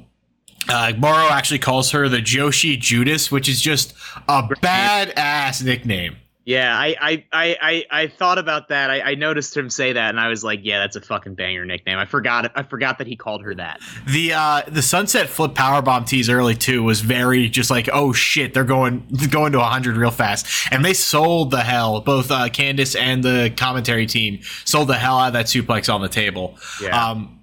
Uh Mauro actually calls her the Joshi Judas, which is just a badass nickname. Yeah, I I I I, I thought about that. I, I noticed him say that, and I was like, yeah, that's a fucking banger nickname. I forgot it. I forgot that he called her that. The uh the Sunset Flip Powerbomb tease early too was very just like, oh shit, they're going going to 100 real fast. And they sold the hell, both uh Candice and the commentary team sold the hell out of that suplex on the table. Yeah. Um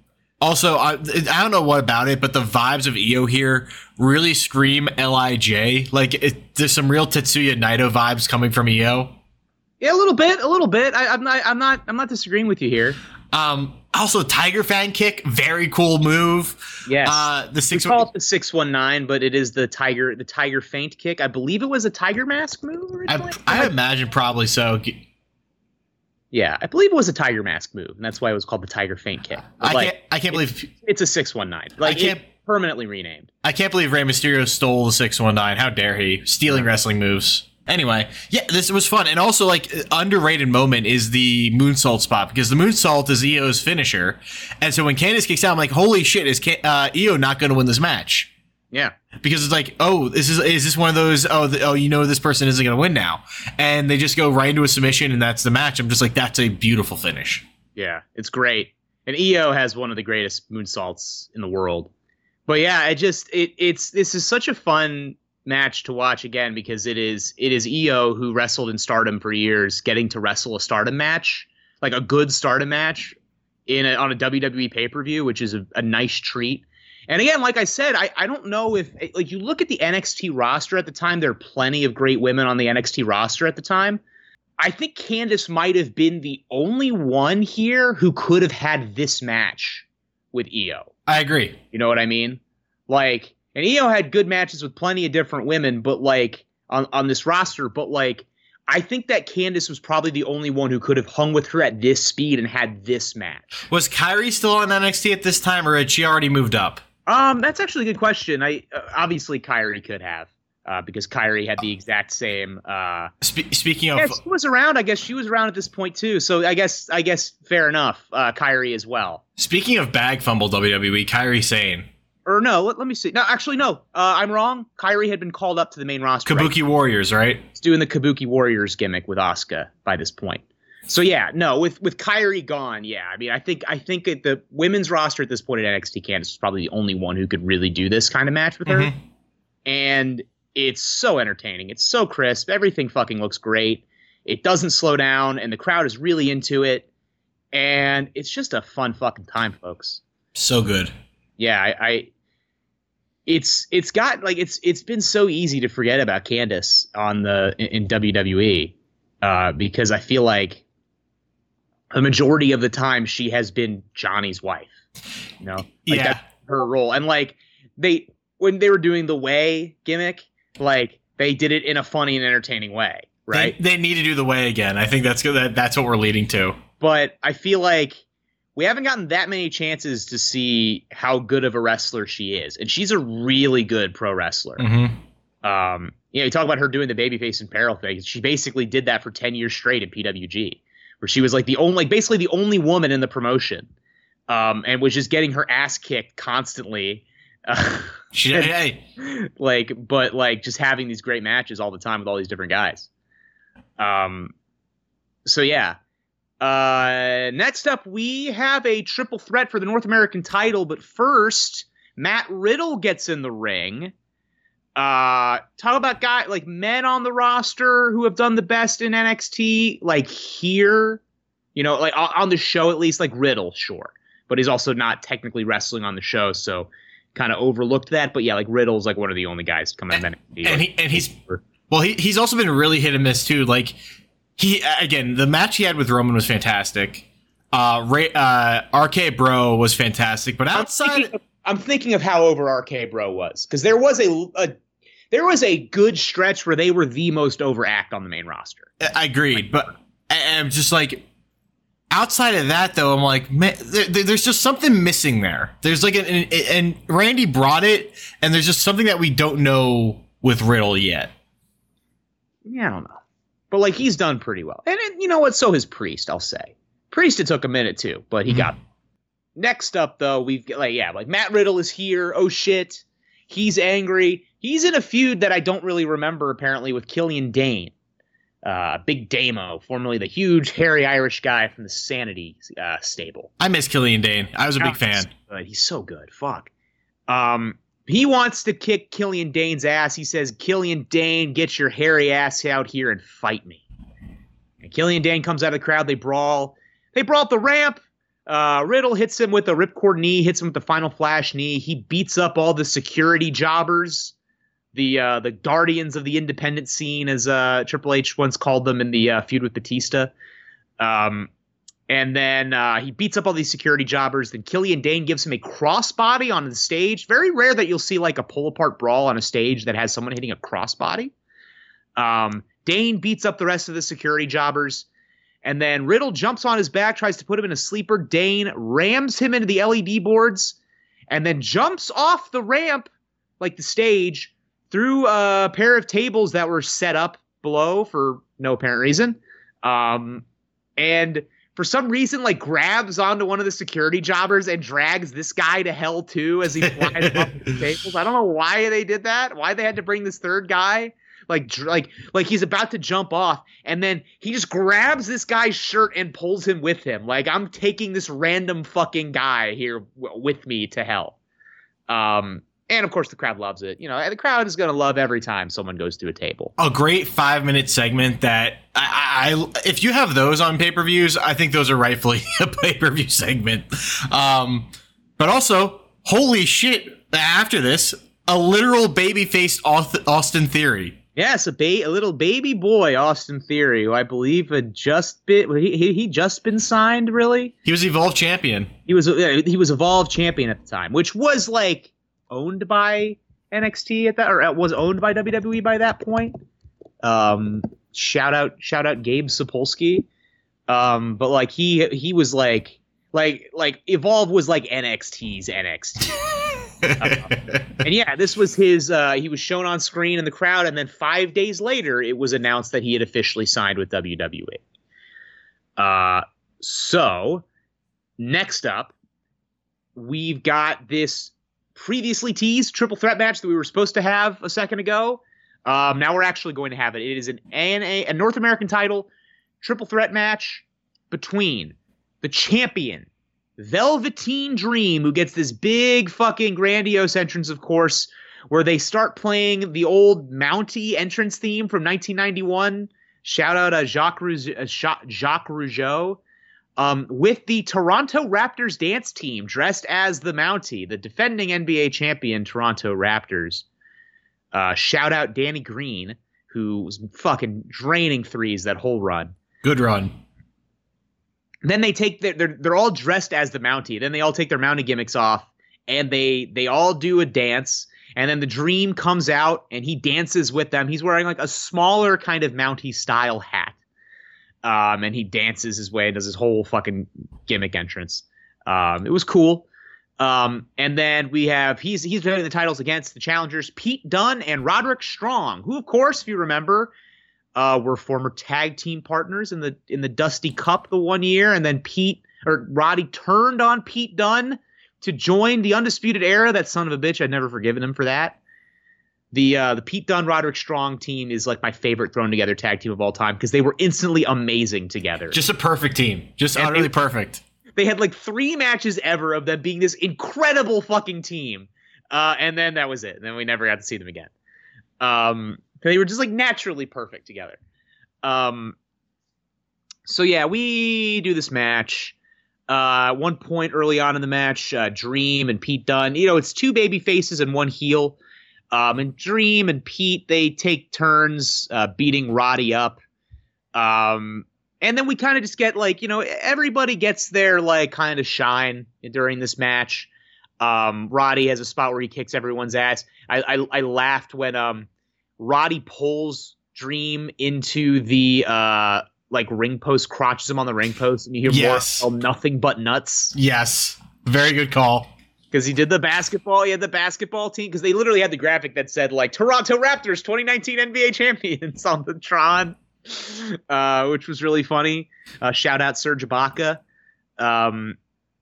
also, I, I don't know what about it, but the vibes of Io here really scream Lij. Like, it, there's some real Tetsuya Naito vibes coming from Io. Yeah, a little bit, a little bit. I, I'm not, I'm not, I'm not disagreeing with you here. Um, also, Tiger Feint Kick, very cool move. Yes. Uh, the we six call it the six one nine, but it is the tiger, the tiger feint kick. I believe it was a tiger mask move. Originally. I, I imagine probably so. Yeah, I believe it was a tiger mask move, and that's why it was called the tiger feint kick. But, I like, can't. I can't believe. it's a six one nine. Like I can't- permanently renamed. I can't believe Rey Mysterio stole the six one nine. How dare he stealing wrestling moves? Anyway, yeah, this was fun, and also like underrated moment is the moonsault spot because the moonsault is Io's finisher, and so when Candice kicks out, I'm like, holy shit, is uh, Io not going to win this match? Yeah. Because it's like, oh, this is is this one of those? Oh, the, oh, you know, this person isn't going to win now, and they just go right into a submission, and that's the match. I'm just like, that's a beautiful finish. Yeah, it's great. And Io has one of the greatest moonsaults in the world. But yeah, I just it it's this is such a fun match to watch again because it is it is Io who wrestled in Stardom for years getting to wrestle a Stardom match, like a good Stardom match in a, on a WWE pay-per-view, which is a, a nice treat. And again, like I said, I, I don't know if like you look at the NXT roster at the time, there are plenty of great women on the NXT roster at the time. I think Candice might have been the only one here who could have had this match with Io. I agree. You know what I mean? Like, and Io had good matches with plenty of different women, but like on, on this roster, but like I think that Candice was probably the only one who could have hung with her at this speed and had this match. Was Kairi still on NXT at this time, or had she already moved up? Um, that's actually a good question. I uh, obviously Kairi could have. Uh, because Kairi had the exact same uh, Spe- speaking of, Yeah, she was around. I guess she was around at this point too. So I guess I guess fair enough. Uh, Kairi as well. speaking of bag fumble WWE, Kairi Sane, Or no, let, let me see. No, actually no. Uh, I'm wrong. Kairi had been called up to the main roster. right? Kabuki Warriors, right? He's doing the Kabuki Warriors gimmick with Asuka by this point. So yeah, no, with with Kairi gone, yeah. I mean, I think I think at the women's roster at this point at NXT Candice was probably the only one who could really do this kind of match with her. Mhm. and it's so entertaining. It's so crisp. Everything fucking looks great. It doesn't slow down, and the crowd is really into it. And it's just a fun fucking time, folks. So good. Yeah, I, I it's it's got like it's it's been so easy to forget about Candice on the in, in WWE uh, because I feel like the majority of the time she has been Johnny's wife. You know, like Yeah. that's her role. And like they when they were doing the way gimmick, like they did it in a funny and entertaining way, right? They, they need to do the way again. I think that's good. That, that's what we're leading to. but I feel like we haven't gotten that many chances to see how good of a wrestler she is, and she's a really good pro wrestler. Mm-hmm. Um, you know, you talk about her doing the babyface and peril thing. She basically did that for ten years straight in PWG, where she was like the only, like basically the only woman in the promotion, um, and was just getting her ass kicked constantly. Uh, She, hey, like, but like just having these great matches all the time with all these different guys. Um, so yeah. Uh, next up, we have a triple threat for the North American title, but first, Matt Riddle gets in the ring. Uh, talk about guy like men on the roster who have done the best in NXT, like here, you know, like on the show at least, like Riddle, sure, but he's also not technically wrestling on the show, so kind of overlooked that. But yeah, like Riddle's like one of the only guys to come out of NXT. and he and he's well, he, he's also been really hit and miss too. Like he again, the match he had with Roman was fantastic. Uh, Ray, uh, RK Bro was fantastic, but outside, I'm thinking of how over RK Bro was because there was a, a there was a good stretch where they were the most overact on the main roster. I agreed, but I'm just like outside of that though. I'm like, man, there, there- there's just something missing there. There's like an, an and Randy brought it, and there's just something that we don't know with Riddle yet. Yeah, I don't know, but like he's done pretty well, and it, you know what? So has Priest. I'll say Priest. It took a minute too, but he Mhm. got. Next up, though, we've got like yeah, like Matt Riddle is here. Oh shit, he's angry. He's in a feud that I don't really remember apparently with Killian Dain, uh, Big Damo, formerly the huge hairy Irish guy from the Sanity uh, stable. I miss Killian Dain. I was a big fan. But he's so good. Fuck. Um, he wants to kick Killian Dain's ass. He says, "Killian Dain, get your hairy ass out here and fight me." And Killian Dain comes out of the crowd. They brawl. They brawl up the ramp. Uh, Riddle hits him with a ripcord knee. Hits him with the final flash knee. He beats up all the security jobbers, the uh, the guardians of the independent scene, as uh, Triple H once called them in the uh, feud with Batista. Um, and then uh, he beats up all these security jobbers. Then Killian Dain gives him a crossbody on the stage. Very rare that you'll see like a pull apart brawl on a stage that has someone hitting a crossbody. Um, Dain beats up the rest of the security jobbers. And then Riddle jumps on his back, tries to put him in a sleeper. Dain rams him into the LED boards and then jumps off the ramp, like the stage, through a pair of tables that were set up below for no apparent reason. Um, and for some reason, like grabs onto one of the security jobbers and drags this guy to hell too as he flies off the tables. I don't know why they did that. Why they had to bring this third guy. Like, dr- like, like he's about to jump off, and then he just grabs this guy's shirt and pulls him with him. Like, I'm taking this random fucking guy here w- with me to hell. Um, and of course, the crowd loves it. You know, the crowd is gonna love every time someone goes to a table. a great five minute segment that I, I, I if you have those on pay per views, I think those are rightfully a pay per view segment. Um, but also, holy shit! After this, a literal baby faced Austin Theory. Yes, a ba- a little baby boy, Austin Theory, who I believe had just been he he, just been signed. Really, He was Evolve champion. he was he was Evolve champion at the time, which was like owned by NXT at that, or uh, was owned by WWE by that point. Um, shout out shout out Gabe Sapolsky. Um, but like he he was like like like Evolve was like NXT's NXT. And yeah, this was his. Uh, he was shown on screen in the crowd, and then five days later, it was announced that he had officially signed with WWE. Uh, so next up, we've got this previously teased triple threat match that we were supposed to have a second ago. Um, now we're actually going to have it. It is an ANA, a North American title triple threat match between the champion Velveteen Dream, who gets this big fucking grandiose entrance, of course, where they start playing the old Mountie entrance theme from 1991. Shout out to Jacques, uh, Jacques Rougeau. Um, with the Toronto Raptors dance team dressed as the Mountie, the defending NBA champion Toronto Raptors. Uh, shout out Danny Green, who was fucking draining threes that whole run Good run. then they take their they're they're all dressed as the Mountie. Then they all take their Mountie gimmicks off and they they all do a dance. And then the dream comes out and he dances with them. He's wearing like a smaller kind of Mountie style hat. Um, and he dances his way, does his whole fucking gimmick entrance. Um, it was cool. Um, and then we have he's he's defending the titles against the challengers Pete Dunne and Roderick Strong, who of course, if you remember, uh, were former tag team partners in the in the Dusty Cup the one year, and then Pete or Roddy turned on Pete Dunne to join the Undisputed Era. That son of a bitch, I'd never forgiven him for that. The uh, the Pete Dunne Roderick Strong team is like my favorite thrown together tag team of all time because they were instantly amazing together. Just a perfect team, just and utterly perfect. They had like three matches ever of them being this incredible fucking team, uh, and then that was it. And then we never got to see them again. Um, they were just like naturally perfect together. Um, so yeah, we do this match. Uh, one point early on in the match, uh, Dream and Pete Dunne. You know, it's two baby faces and one heel. Um, and Dream and Pete they take turns uh, beating Roddy up. Um, and then we kind of just get like you know everybody gets their like kind of shine during this match. Um, Roddy has a spot where he kicks everyone's ass. I I, I laughed when um, Roddy pulls Dream into the uh, like ring post, crotches him on the ring post, and you hear yes. more oh, nothing but nuts. Yes, very good call. Because he did the basketball, he had the basketball team. Because they literally had the graphic that said like Toronto Raptors 2019 NBA champions on the Tron, uh, which was really funny. Uh, shout out Serge Ibaka. Um,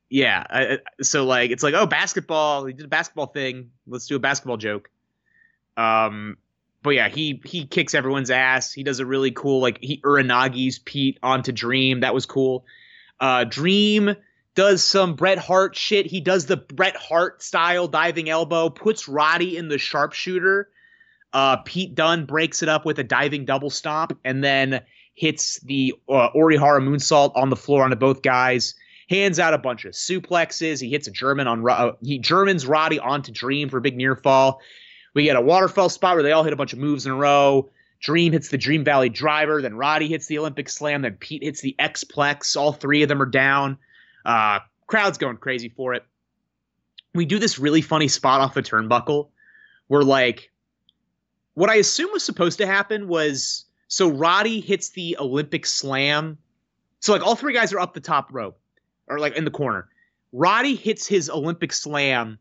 yeah, I, so like it's like oh basketball, he did a basketball thing. Let's do a basketball joke. Um, but yeah, he he kicks everyone's ass. He does a really cool like he Uranage's Pete onto Dream. That was cool. Uh, Dream does some Bret Hart shit. He does the Bret Hart style diving elbow, puts Roddy in the sharpshooter. Uh, Pete Dunne breaks it up with a diving double stomp, and then hits the uh, Orihara moonsault on the floor onto both guys. Hands out a bunch of suplexes. He hits a German on uh, he Germans Roddy onto Dream for a big near fall. We get a waterfall spot where they all hit a bunch of moves in a row. Dream hits the Dream Valley driver, then Roddy hits the Olympic slam, then Pete hits the X-Plex. All three of them are down. Uh, crowd's going crazy for it. We do this really funny spot off the turnbuckle where, like, what I assume was supposed to happen was so Roddy hits the Olympic slam. So, like, all three guys are up the top rope or like in the corner. Roddy hits his Olympic slam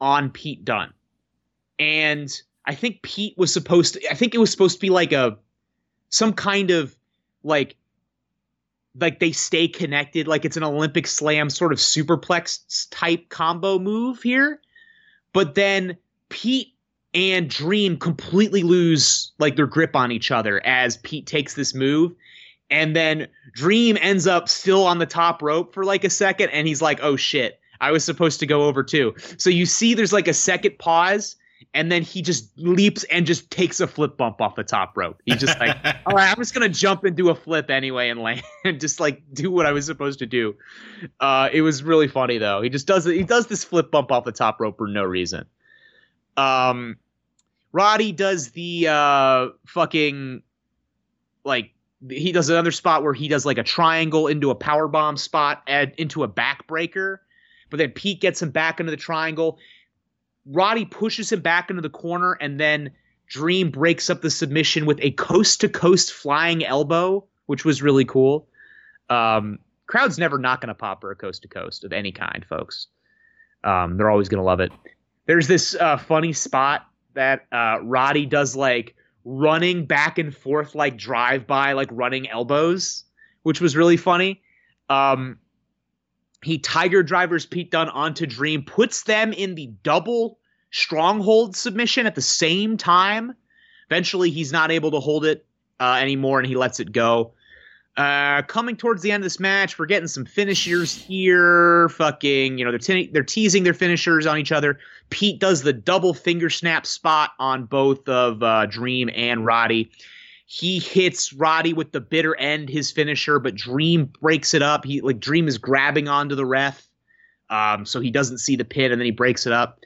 on Pete Dunne. and I think Pete was supposed to. I think it was supposed to be like a some kind of like like they stay connected, like it's an Olympic slam sort of superplex type combo move here. But then Pete and Dream completely lose like their grip on each other as Pete takes this move. And then Dream ends up still on the top rope for like a second, and he's like, oh shit, I was supposed to go over too. So you see there's like a second pause and then he just leaps and just takes a flip bump off the top rope. He just like, all right, I'm just gonna jump and do a flip anyway and land and just like do what I was supposed to do. Uh, it was really funny though. He just does it. He does this flip bump off the top rope for no reason. Um, Roddy does the uh fucking like he does another spot where he does like a triangle into a power bomb spot and into a backbreaker. But then Pete gets him back into the triangle. Roddy pushes him back into the corner, and then Dream breaks up the submission with a coast to coast flying elbow, which was really cool. Um, crowd's never not going to pop for a coast to coast of any kind, folks. Um, they're always going to love it. There's this uh, funny spot that uh, Roddy does like running back and forth, like drive by, like running elbows, which was really funny. Um, he Tiger drivers Pete Dunne onto Dream, puts them in the double stronghold submission at the same time. Eventually, he's not able to hold it uh, anymore and he lets it go. Uh, coming towards the end of this match, we're getting some finishers here. Fucking, you know, they're te- they're teasing their finishers on each other. Pete does the double finger snap spot on both of uh, Dream and Roddy. He hits Roddy with the bitter end, his finisher, but Dream breaks it up. He like Dream is grabbing onto the ref, um, so he doesn't see the pin, and then he breaks it up.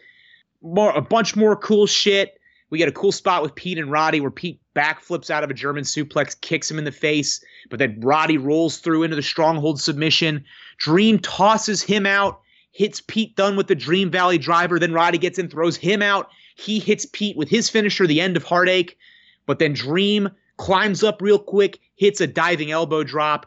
More a bunch more cool shit. We get a cool spot with Pete and Roddy where Pete backflips out of a German suplex, kicks him in the face, but then Roddy rolls through into the stronghold submission. Dream tosses him out, hits Pete Dunne with the Dream Valley driver. Then Roddy gets in, throws him out. He hits Pete with his finisher, the end of Heartache. But then Dream climbs up real quick, hits a diving elbow drop,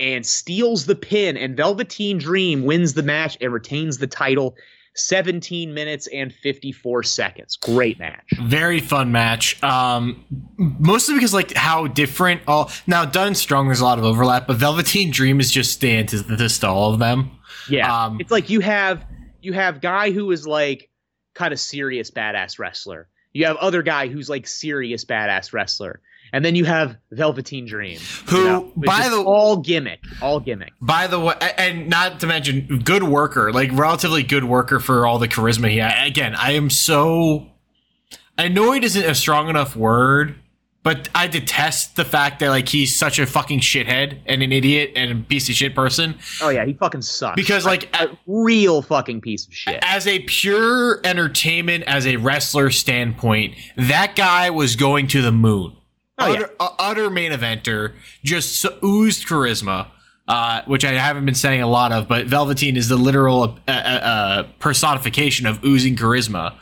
and steals the pin. And Velveteen Dream wins the match and retains the title. 17 minutes and 54 seconds. Great match. Very fun match. Um, mostly because like how different all now Dunne and Strong there's a lot of overlap, but Velveteen Dream is just the antithesis to all of them. Yeah, Um, it's like you have you have guy who is like kind of serious badass wrestler. You have other guy who's like serious badass wrestler, and then you have Velveteen Dream, Who, you know, by the- all gimmick, all gimmick. By the way, and not to mention good worker, like relatively good worker for all the charisma he had. Again, I am so annoyed isn't a strong enough word, but I detest the fact that like he's such a fucking shithead and an idiot and a piece of shit person. Oh yeah, he fucking sucks. Because like a real fucking piece of shit. as a pure entertainment, as a wrestler standpoint, that guy was going to the moon. Oh, yeah. utter, uh, utter main eventer, just oozed charisma, uh, which I haven't been saying a lot of, but Velveteen is the literal uh, uh, uh, personification of oozing charisma,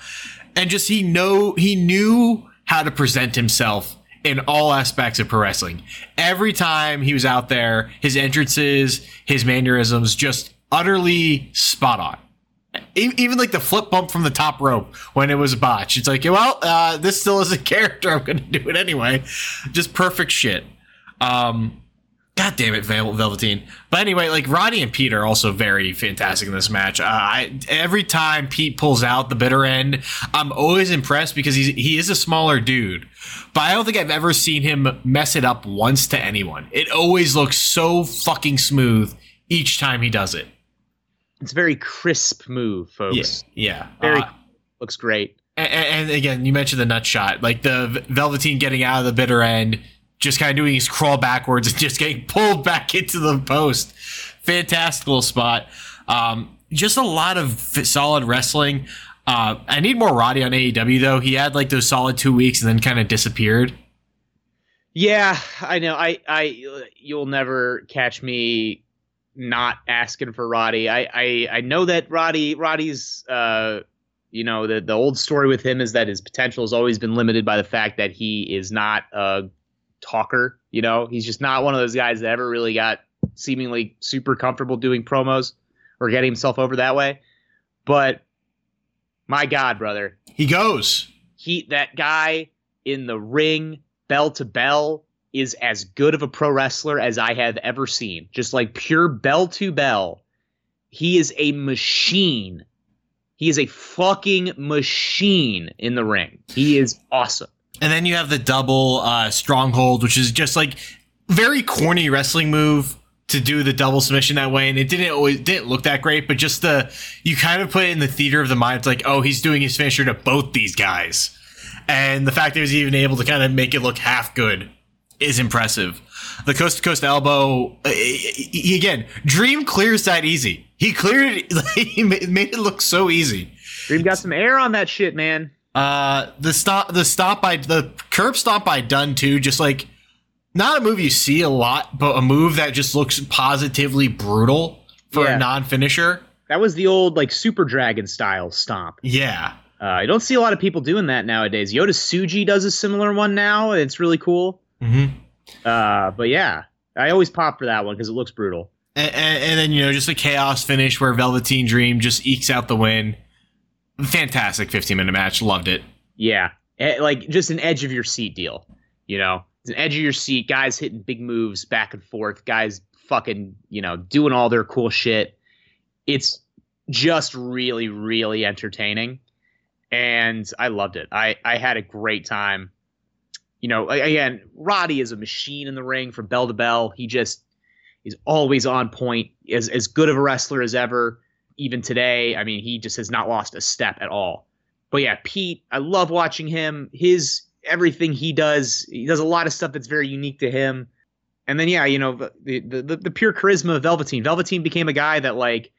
and just he know he knew how to present himself in all aspects of pro wrestling. Every time he was out there, his entrances, his mannerisms, just utterly spot on. Even like the flip bump from the top rope when it was a botch. It's like, well, uh, this still is a character. I'm going to do it anyway. Just perfect shit. Um, God damn it, Vel- Velveteen. But anyway, like Roddy and Pete are also very fantastic in this match. Uh, I, every time Pete pulls out the bitter end, I'm always impressed because he's he is a smaller dude. But I don't think I've ever seen him mess it up once to anyone. It always looks so fucking smooth each time he does it. It's a very crisp move, folks. Yeah. Very Uh, looks great. and, and again, you mentioned the nut shot, like the Velveteen getting out of the bitter end, just kind of doing his crawl backwards and just getting pulled back into the post. Fantastic little spot. Um, just a lot of solid wrestling. Uh, I need more Roddy on AEW though. He had like those solid two weeks and then kind of disappeared. Yeah, I know. I, I, you'll never catch me not asking for Roddy. I, I, I know that Roddy, Roddy's, uh, you know, the the old story with him is that his potential has always been limited by the fact that he is not a talker. You know, he's just not one of those guys that ever really got seemingly super comfortable doing promos or getting himself over that way. But my God, brother, He goes. he that guy in the ring bell to bell is as good of a pro wrestler as I have ever seen. Just like pure bell to bell. He is a machine. He is a fucking machine in the ring. He is awesome. And then you have the double uh, stronghold, which is just like very corny wrestling move to do the double submission that way. And it didn't always didn't look that great, but just the you kind of put it in the theater of the mind. It's like, oh, he's doing his finisher to both these guys, and the fact that he was even able to kind of make it look half good is impressive. The coast to coast elbow uh, he- again. Dream clears that easy. He cleared it. He made it look so easy. Dream got some air on that shit, man. Uh, the stop, the stop by the curb stop by Dunne too. Just like not a move you see a lot, but a move that just looks positively brutal for Yeah. a non-finisher. That was the old like Super Dragon style stomp. Yeah, Uh, I don't see a lot of people doing that nowadays. Yota Tsuji does a similar one now. It's really cool. Hmm Uh, but yeah, I always pop for that one because it looks brutal. and, and, and then you know just a chaos finish where Velveteen Dream just ekes out the win. Fantastic 15 minute match. Loved it. Yeah, Eh, like just an edge of your seat deal. You know, it's an edge of your seat. Guys hitting big moves back and forth. Guys fucking you know doing all their cool shit. It's just really really entertaining, and I loved it. I I had a great time. You know, again, Roddy is a machine in the ring from bell to bell. He just is always on point. As as good of a wrestler as ever. Even today, I mean, he just has not lost a step at all. But yeah, Pete, I love watching him. His everything he does, he does a lot of stuff that's very unique to him. And then yeah, you know, the the the, pure charisma of Velveteen. Velveteen became a guy that like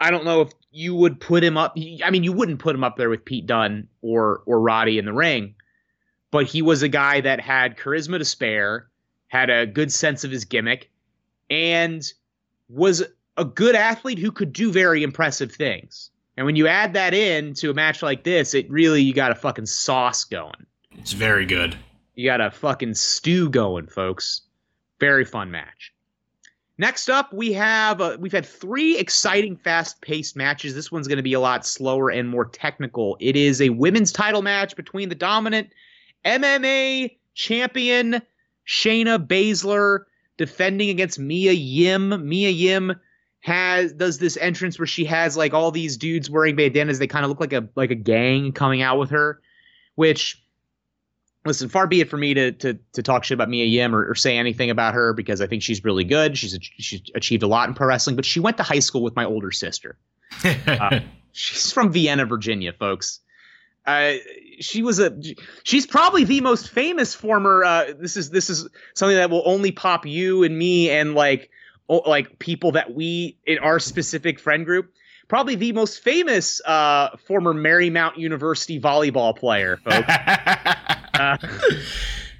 I don't know if you would put him up. I mean, you wouldn't put him up there with Pete Dunne or or Roddy in the ring, but he was a guy that had charisma to spare, had a good sense of his gimmick, and was a good athlete who could do very impressive things. And when you add that in to a match like this, it really you got a fucking sauce going. It's very good. You got a fucking stew going, folks. Very fun match. Next up, we have uh, we've had three exciting, fast-paced matches. This one's going to be a lot slower and more technical. It is a women's title match between the dominant MMA champion Shayna Baszler defending against Mia Yim. Mia Yim has does this entrance where she has like all these dudes wearing bandanas. They kind of look like a like a gang coming out with her, which listen, far be it for me to to to talk shit about Mia Yim or, or say anything about her because I think she's really good. She's she's achieved a lot in pro wrestling, but she went to high school with my older sister. uh, she's from Vienna, Virginia, folks. Uh, she was a she's probably the most famous former uh, this is this is something that will only pop you and me and like like people that we in our specific friend group probably the most famous uh, former Marymount University volleyball player, folks. uh,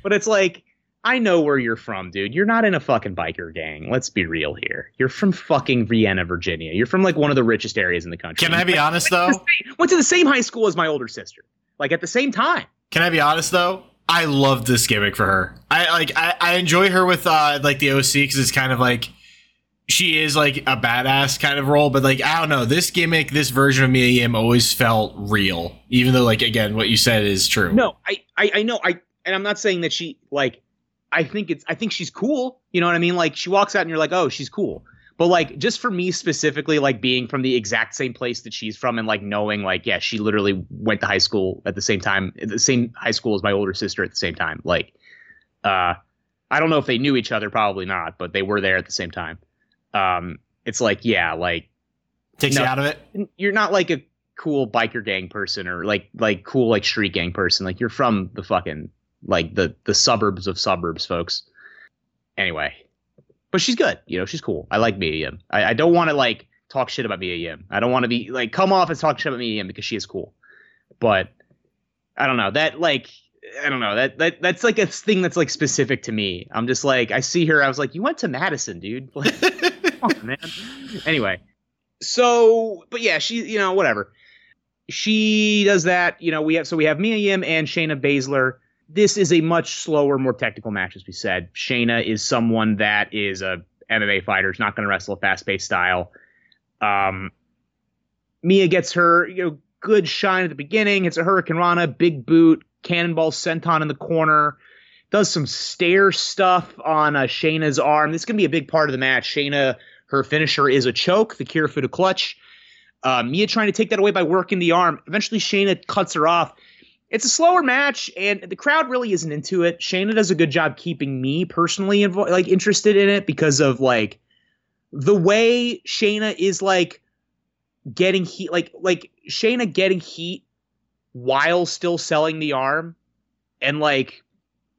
but it's like, I know where you're from, dude. You're not in a fucking biker gang. Let's be real here. You're from fucking Vienna, Virginia. You're from like one of the richest areas in the country. Can I be honest though? Went to, same, went to the same high school as my older sister. Like at the same time. Can I be honest though? I love this gimmick for her. I like I, I enjoy her with uh like the OC because it's kind of like she is like a badass kind of role, but like I don't know, this gimmick, this version of Mia Yim always felt real, even though like again, what you said is true. No, I, I, I know, I, and I'm not saying that she like, I think it's, I think she's cool. You know what I mean? Like she walks out and you're like, oh, she's cool. But like, just for me specifically, like being from the exact same place that she's from, and like knowing, like, yeah, she literally went to high school at the same time, the same high school as my older sister at the same time. Like, uh, I don't know if they knew each other, probably not, but they were there at the same time um, it's like yeah, like takes no, you out of it. You're not like a cool biker gang person or like like cool like street gang person. Like you're from the fucking like the the suburbs of suburbs, folks. Anyway, but she's good. You know, she's cool. I like Mia Yim. I, I don't want to like talk shit about Mia Yim. I don't want to be like come off as talk shit about Mia Yim because she is cool. But I don't know that like I don't know that that that's like a thing that's like specific to me. I'm just like I see her. I was like, you went to Madison, dude. on, man. Anyway, so but yeah, she you know whatever. She does that. You know we have so we have Mia Yim and Shayna Baszler. This is a much slower, more technical match, as we said. Shayna is someone that is a MMA fighter. Is not going to wrestle a fast paced style. Um, Mia gets her you know good shine at the beginning. It's a Hurricane Rana, big boot, cannonball senton in the corner does some stair stuff on uh, Shayna's arm. This is going to be a big part of the match. Shayna her finisher is a choke, the Kirifuda clutch. Uh, Mia trying to take that away by working the arm. Eventually, Shayna cuts her off. It's a slower match, and the crowd really isn't into it. Shayna does a good job keeping me personally invo- like interested in it because of like the way Shayna is like getting heat, like like Shayna getting heat while still selling the arm, and like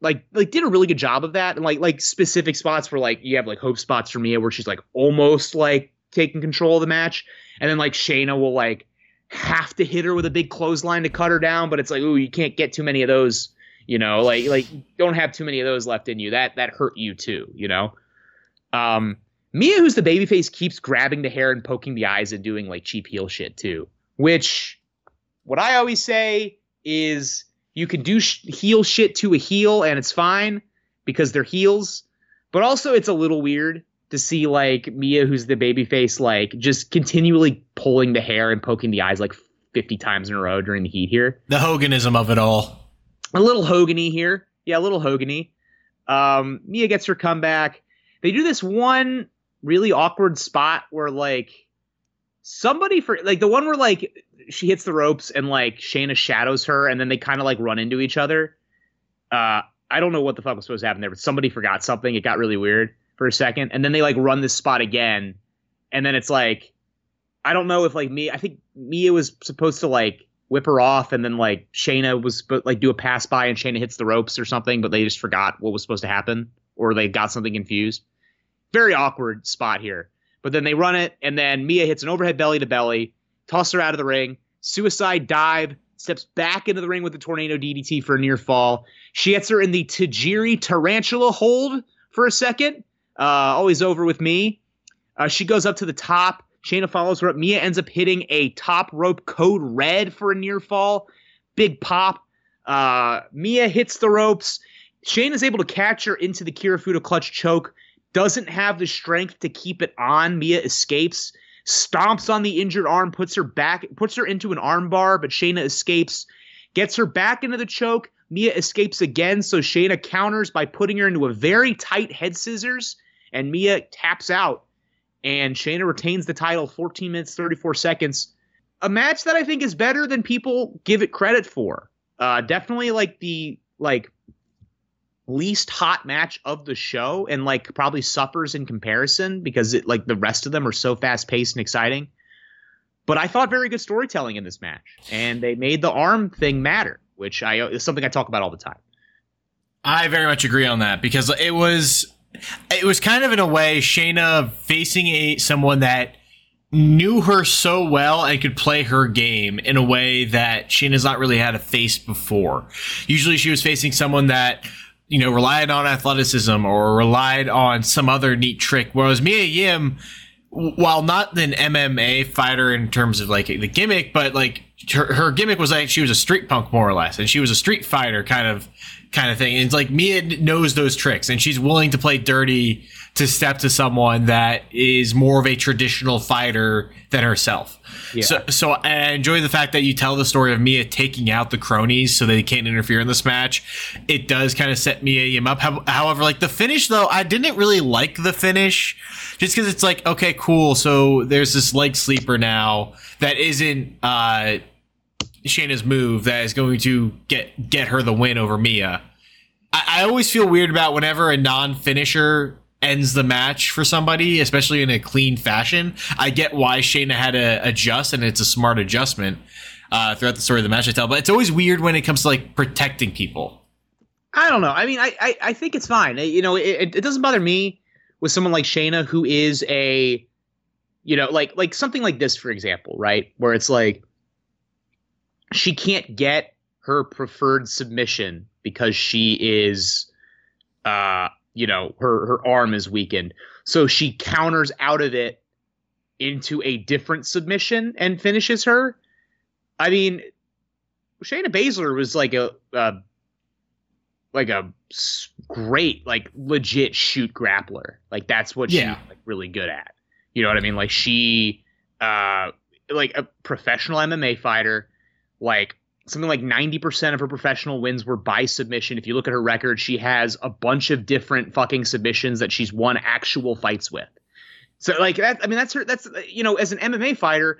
like like did a really good job of that and like like specific spots where like you have like hope spots for Mia where she's like almost like taking control of the match and then like Shayna will like have to hit her with a big clothesline to cut her down but it's like ooh you can't get too many of those you know like like don't have too many of those left in you that that hurt you too you know um Mia who's the babyface keeps grabbing the hair and poking the eyes and doing like cheap heel shit too which what I always say is you can do sh- heel shit to a heel and it's fine because they're heels. But also, it's a little weird to see like Mia, who's the baby face, like just continually pulling the hair and poking the eyes like 50 times in a row during the heat here. The Hoganism of it all. A little Hogany here. Yeah, a little Hogany. Um, Mia gets her comeback. They do this one really awkward spot where like somebody for like the one where like she hits the ropes and like Shayna shadows her and then they kind of like run into each other. Uh, I don't know what the fuck was supposed to happen there, but somebody forgot something. It got really weird for a second, and then they like run this spot again, and then it's like I don't know if like me. I think Mia was supposed to like whip her off, and then like Shayna was like do a pass by, and Shayna hits the ropes or something, but they just forgot what was supposed to happen, or they got something confused. Very awkward spot here. But then they run it, and then Mia hits an overhead belly to belly, toss her out of the ring, suicide dive, steps back into the ring with the tornado DDT for a near fall. She gets her in the Tajiri tarantula hold for a second. Uh, always over with me. Uh, she goes up to the top. Shayna follows her up. Mia ends up hitting a top rope code red for a near fall. Big pop. Uh, Mia hits the ropes. Shayna's able to catch her into the Kirifuda clutch choke doesn't have the strength to keep it on. Mia escapes, stomps on the injured arm, puts her back, puts her into an armbar, but Shayna escapes, gets her back into the choke. Mia escapes again, so Shayna counters by putting her into a very tight head scissors, and Mia taps out. And Shayna retains the title 14 minutes, 34 seconds. A match that I think is better than people give it credit for. Uh, definitely like the like least hot match of the show and like probably suffers in comparison because it like the rest of them are so fast paced and exciting. But I thought very good storytelling in this match, and they made the arm thing matter, which I is something I talk about all the time. I very much agree on that because it was it was kind of in a way Shayna facing a someone that knew her so well and could play her game in a way that Shayna's not really had a face before. Usually she was facing someone that you know, relied on athleticism or relied on some other neat trick. Whereas Mia Yim, while not an MMA fighter in terms of like the gimmick, but like her, her gimmick was like she was a street punk more or less, and she was a street fighter kind of kind of thing. And it's like Mia knows those tricks, and she's willing to play dirty to step to someone that is more of a traditional fighter than herself. Yeah. So, so I enjoy the fact that you tell the story of Mia taking out the cronies so they can't interfere in this match. It does kind of set Mia Yim up. However, like the finish though, I didn't really like the finish just because it's like, okay, cool. So there's this leg sleeper now that isn't, uh, Shayna's move that is going to get get her the win over Mia. I, I always feel weird about whenever a non finisher ends the match for somebody, especially in a clean fashion. I get why Shayna had to adjust, and it's a smart adjustment uh, throughout the story of the match. I tell, but it's always weird when it comes to like protecting people. I don't know. I mean, I I, I think it's fine. You know, it, it doesn't bother me with someone like Shayna who is a, you know, like like something like this, for example, right, where it's like she can't get her preferred submission because she is uh you know her her arm is weakened. So she counters out of it into a different submission and finishes her. I mean shayna baszler was like a, a like a great like legit shoot grappler. Like that's what yeah. she's like really good at. You know what i mean? Like she uh like a professional mma fighter like something like 90% of her professional wins were by submission. If you look at her record, she has a bunch of different fucking submissions that she's won actual fights with. So like that I mean that's her that's you know as an MMA fighter,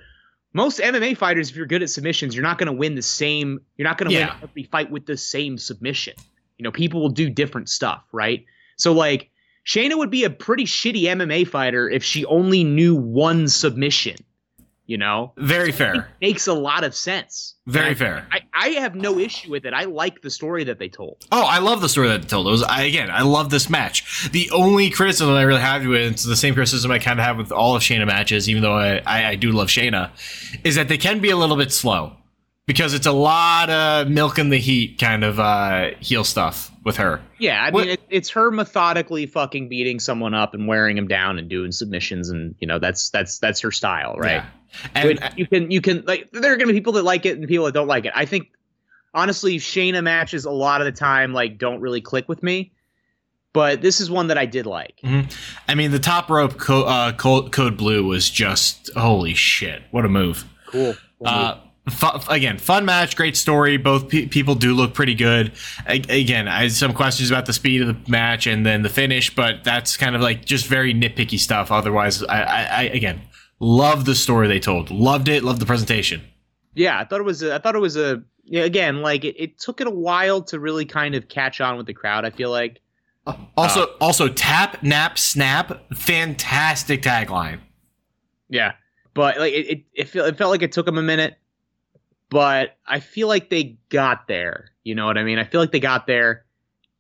most MMA fighters if you're good at submissions, you're not going to win the same you're not going to yeah. win every fight with the same submission. You know, people will do different stuff, right? So like Shayna would be a pretty shitty MMA fighter if she only knew one submission you know? Very fair. makes a lot of sense. Very I, fair. I, I have no issue with it. I like the story that they told. Oh i love the story that they told. It was I, again i love this match. The only criticism i really have with it's the same criticism i kind of have with all of shayna matches even though I, I, I do love shayna is that they can be a little bit slow because it's a lot of milk in the heat kind of uh, heel stuff with her. Yeah, I mean, it, it's her methodically fucking beating someone up and wearing him down and doing submissions, and you know that's that's that's her style, right? Yeah. And Which you can you can like there are gonna be people that like it and people that don't like it. I think honestly, Shayna matches a lot of the time like don't really click with me. But this is one that I did like. Mm-hmm. I mean, the top rope co- uh, code, code blue was just holy shit! What a move! Cool. cool uh, again, fun match, great story. Both pe- people do look pretty good. again, I had some questions about the speed of the match and then the finish, but that's kind of like just very nitpicky stuff. Otherwise, I, I, I again love the story they told. Loved it. Loved the presentation. Yeah, I thought it was. A, I thought it was a. Yeah, again, like it, it took it a while to really kind of catch on with the crowd. I feel like. Uh, also, uh, also tap, nap, snap. Fantastic tagline. Yeah, but like it, it, it, felt, it felt like it took them a minute but I feel like they got there. You know what I mean? I feel like they got there,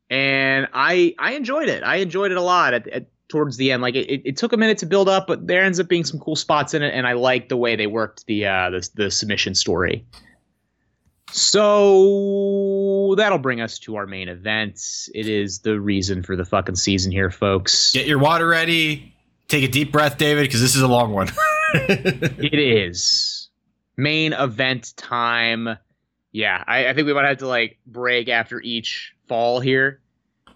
and I I enjoyed it. I enjoyed it a lot at, at towards the end. Like it, it took a minute to build up, but there ends up being some cool spots in it, and I like the way they worked the uh, the, the submission story. So that'll bring us to our main event. It is the reason for the fucking season here, folks. Get your water ready. Take a deep breath, David, because this is a long one. it is main event time. Yeah, I, I think we might have to like break after each fall here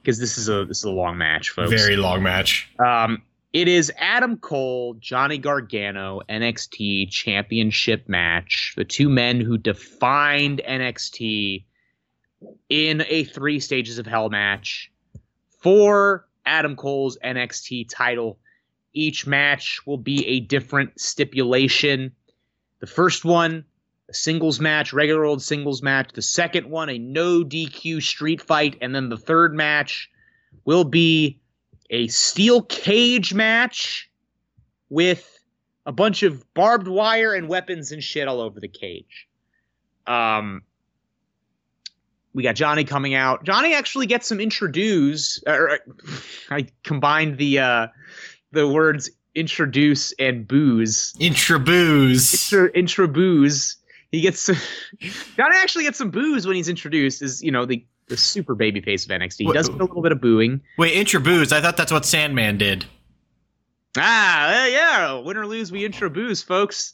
because this is a this is a long match, folks. Very long match. Um, it is Adam Cole, Johnny Gargano, NXT Championship match. The two men who defined NXT in a three stages of hell match for Adam Cole's NXT title. Each match will be a different stipulation. The first one, a singles match, regular old singles match. The second one, a no DQ street fight. And then the third match will be a steel cage match with a bunch of barbed wire and weapons and shit all over the cage. Um, we got Johnny coming out. Johnny actually gets some introduce. Or I combined the uh, the words introduce and booze. Intra booze. Intra, intra booze. He gets some, Johnny actually gets some booze when he's introduced. Is you know the the super baby face of NXT. He does get a little bit of booing. Wait, intro booze. I thought that's what Sandman did. Ah, uh, yeah. Win or lose, we intro booze, folks.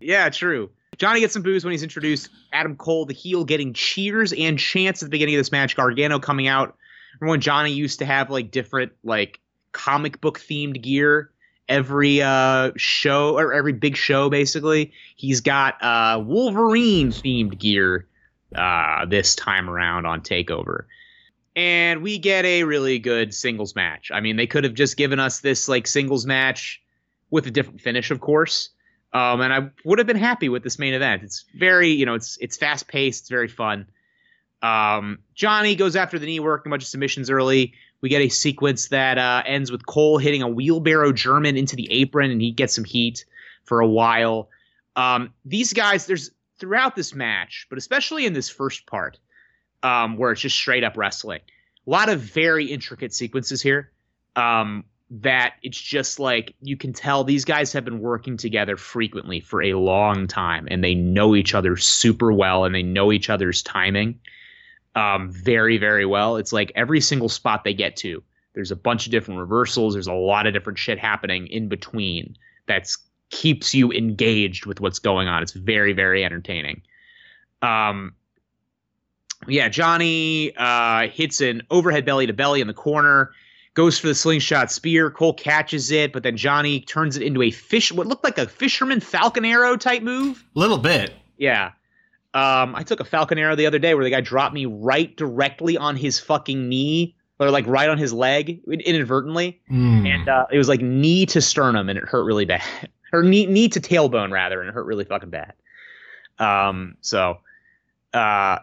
Yeah, true. Johnny gets some booze when he's introduced. Adam Cole, the heel, getting cheers and chants at the beginning of this match. Gargano coming out. Remember when Johnny used to have like different like comic book themed gear every uh show or every big show basically. He's got uh Wolverine themed gear uh this time around on Takeover. And we get a really good singles match. I mean, they could have just given us this like singles match with a different finish, of course. Um, and I would have been happy with this main event. It's very, you know, it's it's fast paced, it's very fun. Um, Johnny goes after the knee work, a bunch of submissions early. We get a sequence that uh, ends with Cole hitting a wheelbarrow German into the apron, and he gets some heat for a while. Um, these guys, there's throughout this match, but especially in this first part, um, where it's just straight up wrestling, a lot of very intricate sequences here. Um, that it's just like you can tell these guys have been working together frequently for a long time and they know each other super well and they know each other's timing um, very very well it's like every single spot they get to there's a bunch of different reversals there's a lot of different shit happening in between that's keeps you engaged with what's going on it's very very entertaining um yeah johnny uh hits an overhead belly to belly in the corner goes for the slingshot spear. Cole catches it, but then Johnny turns it into a fish, what looked like a fisherman falcon arrow type move. A little bit. Yeah. Um, I took a falcon arrow the other day where the guy dropped me right directly on his fucking knee, or like right on his leg inadvertently, mm. and uh, it was like knee to sternum, and it hurt really bad, or knee knee to tailbone rather, and it hurt really fucking bad. Um, so, uh,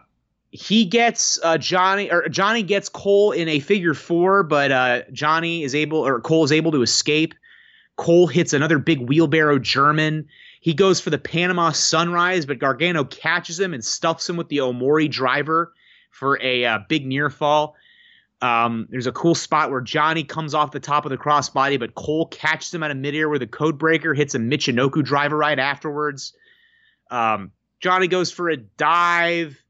he gets uh, Johnny or Johnny gets Cole in a figure four, but uh, Johnny is able or Cole is able to escape. Cole hits another big wheelbarrow German. He goes for the Panama Sunrise, but Gargano catches him and stuffs him with the Omori driver for a uh, big near fall. Um, there's a cool spot where Johnny comes off the top of the crossbody, but Cole catches him out of midair with a code breaker, hits a Michinoku driver right afterwards. Um, Johnny goes for a dive.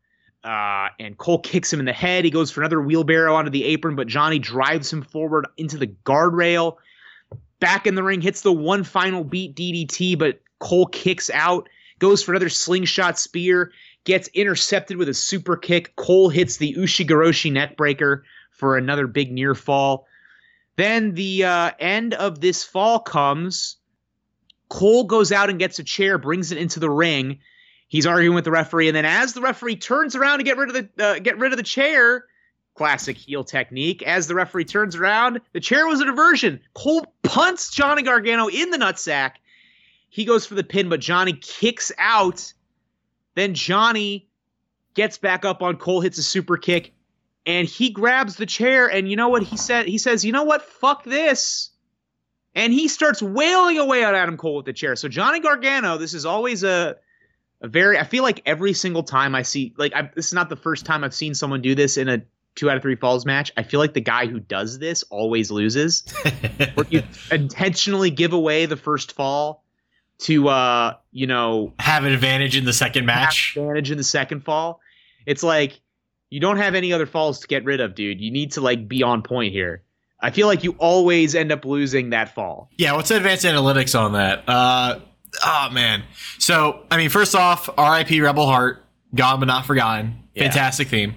Uh, and Cole kicks him in the head. He goes for another wheelbarrow onto the apron, but Johnny drives him forward into the guardrail. Back in the ring, hits the one final beat DDT, but Cole kicks out, goes for another slingshot spear, gets intercepted with a super kick. Cole hits the Ushigoroshi neckbreaker for another big near fall. Then the uh, end of this fall comes. Cole goes out and gets a chair, brings it into the ring. He's arguing with the referee, and then as the referee turns around to get rid of the uh, get rid of the chair, classic heel technique. As the referee turns around, the chair was a diversion. Cole punts Johnny Gargano in the nutsack. He goes for the pin, but Johnny kicks out. Then Johnny gets back up on Cole, hits a super kick, and he grabs the chair. And you know what he said? He says, "You know what? Fuck this." And he starts wailing away on Adam Cole with the chair. So Johnny Gargano, this is always a a very I feel like every single time I see like I, this is not the first time I've seen someone do this in a two out of three falls match. I feel like the guy who does this always loses. Where you intentionally give away the first fall to uh you know have an advantage in the second match. advantage in the second fall. It's like you don't have any other falls to get rid of, dude. You need to like be on point here. I feel like you always end up losing that fall. Yeah, what's the advanced analytics on that? Uh Oh man. So I mean, first off, R.I.P. Rebel Heart, gone but not forgotten. Yeah. Fantastic theme.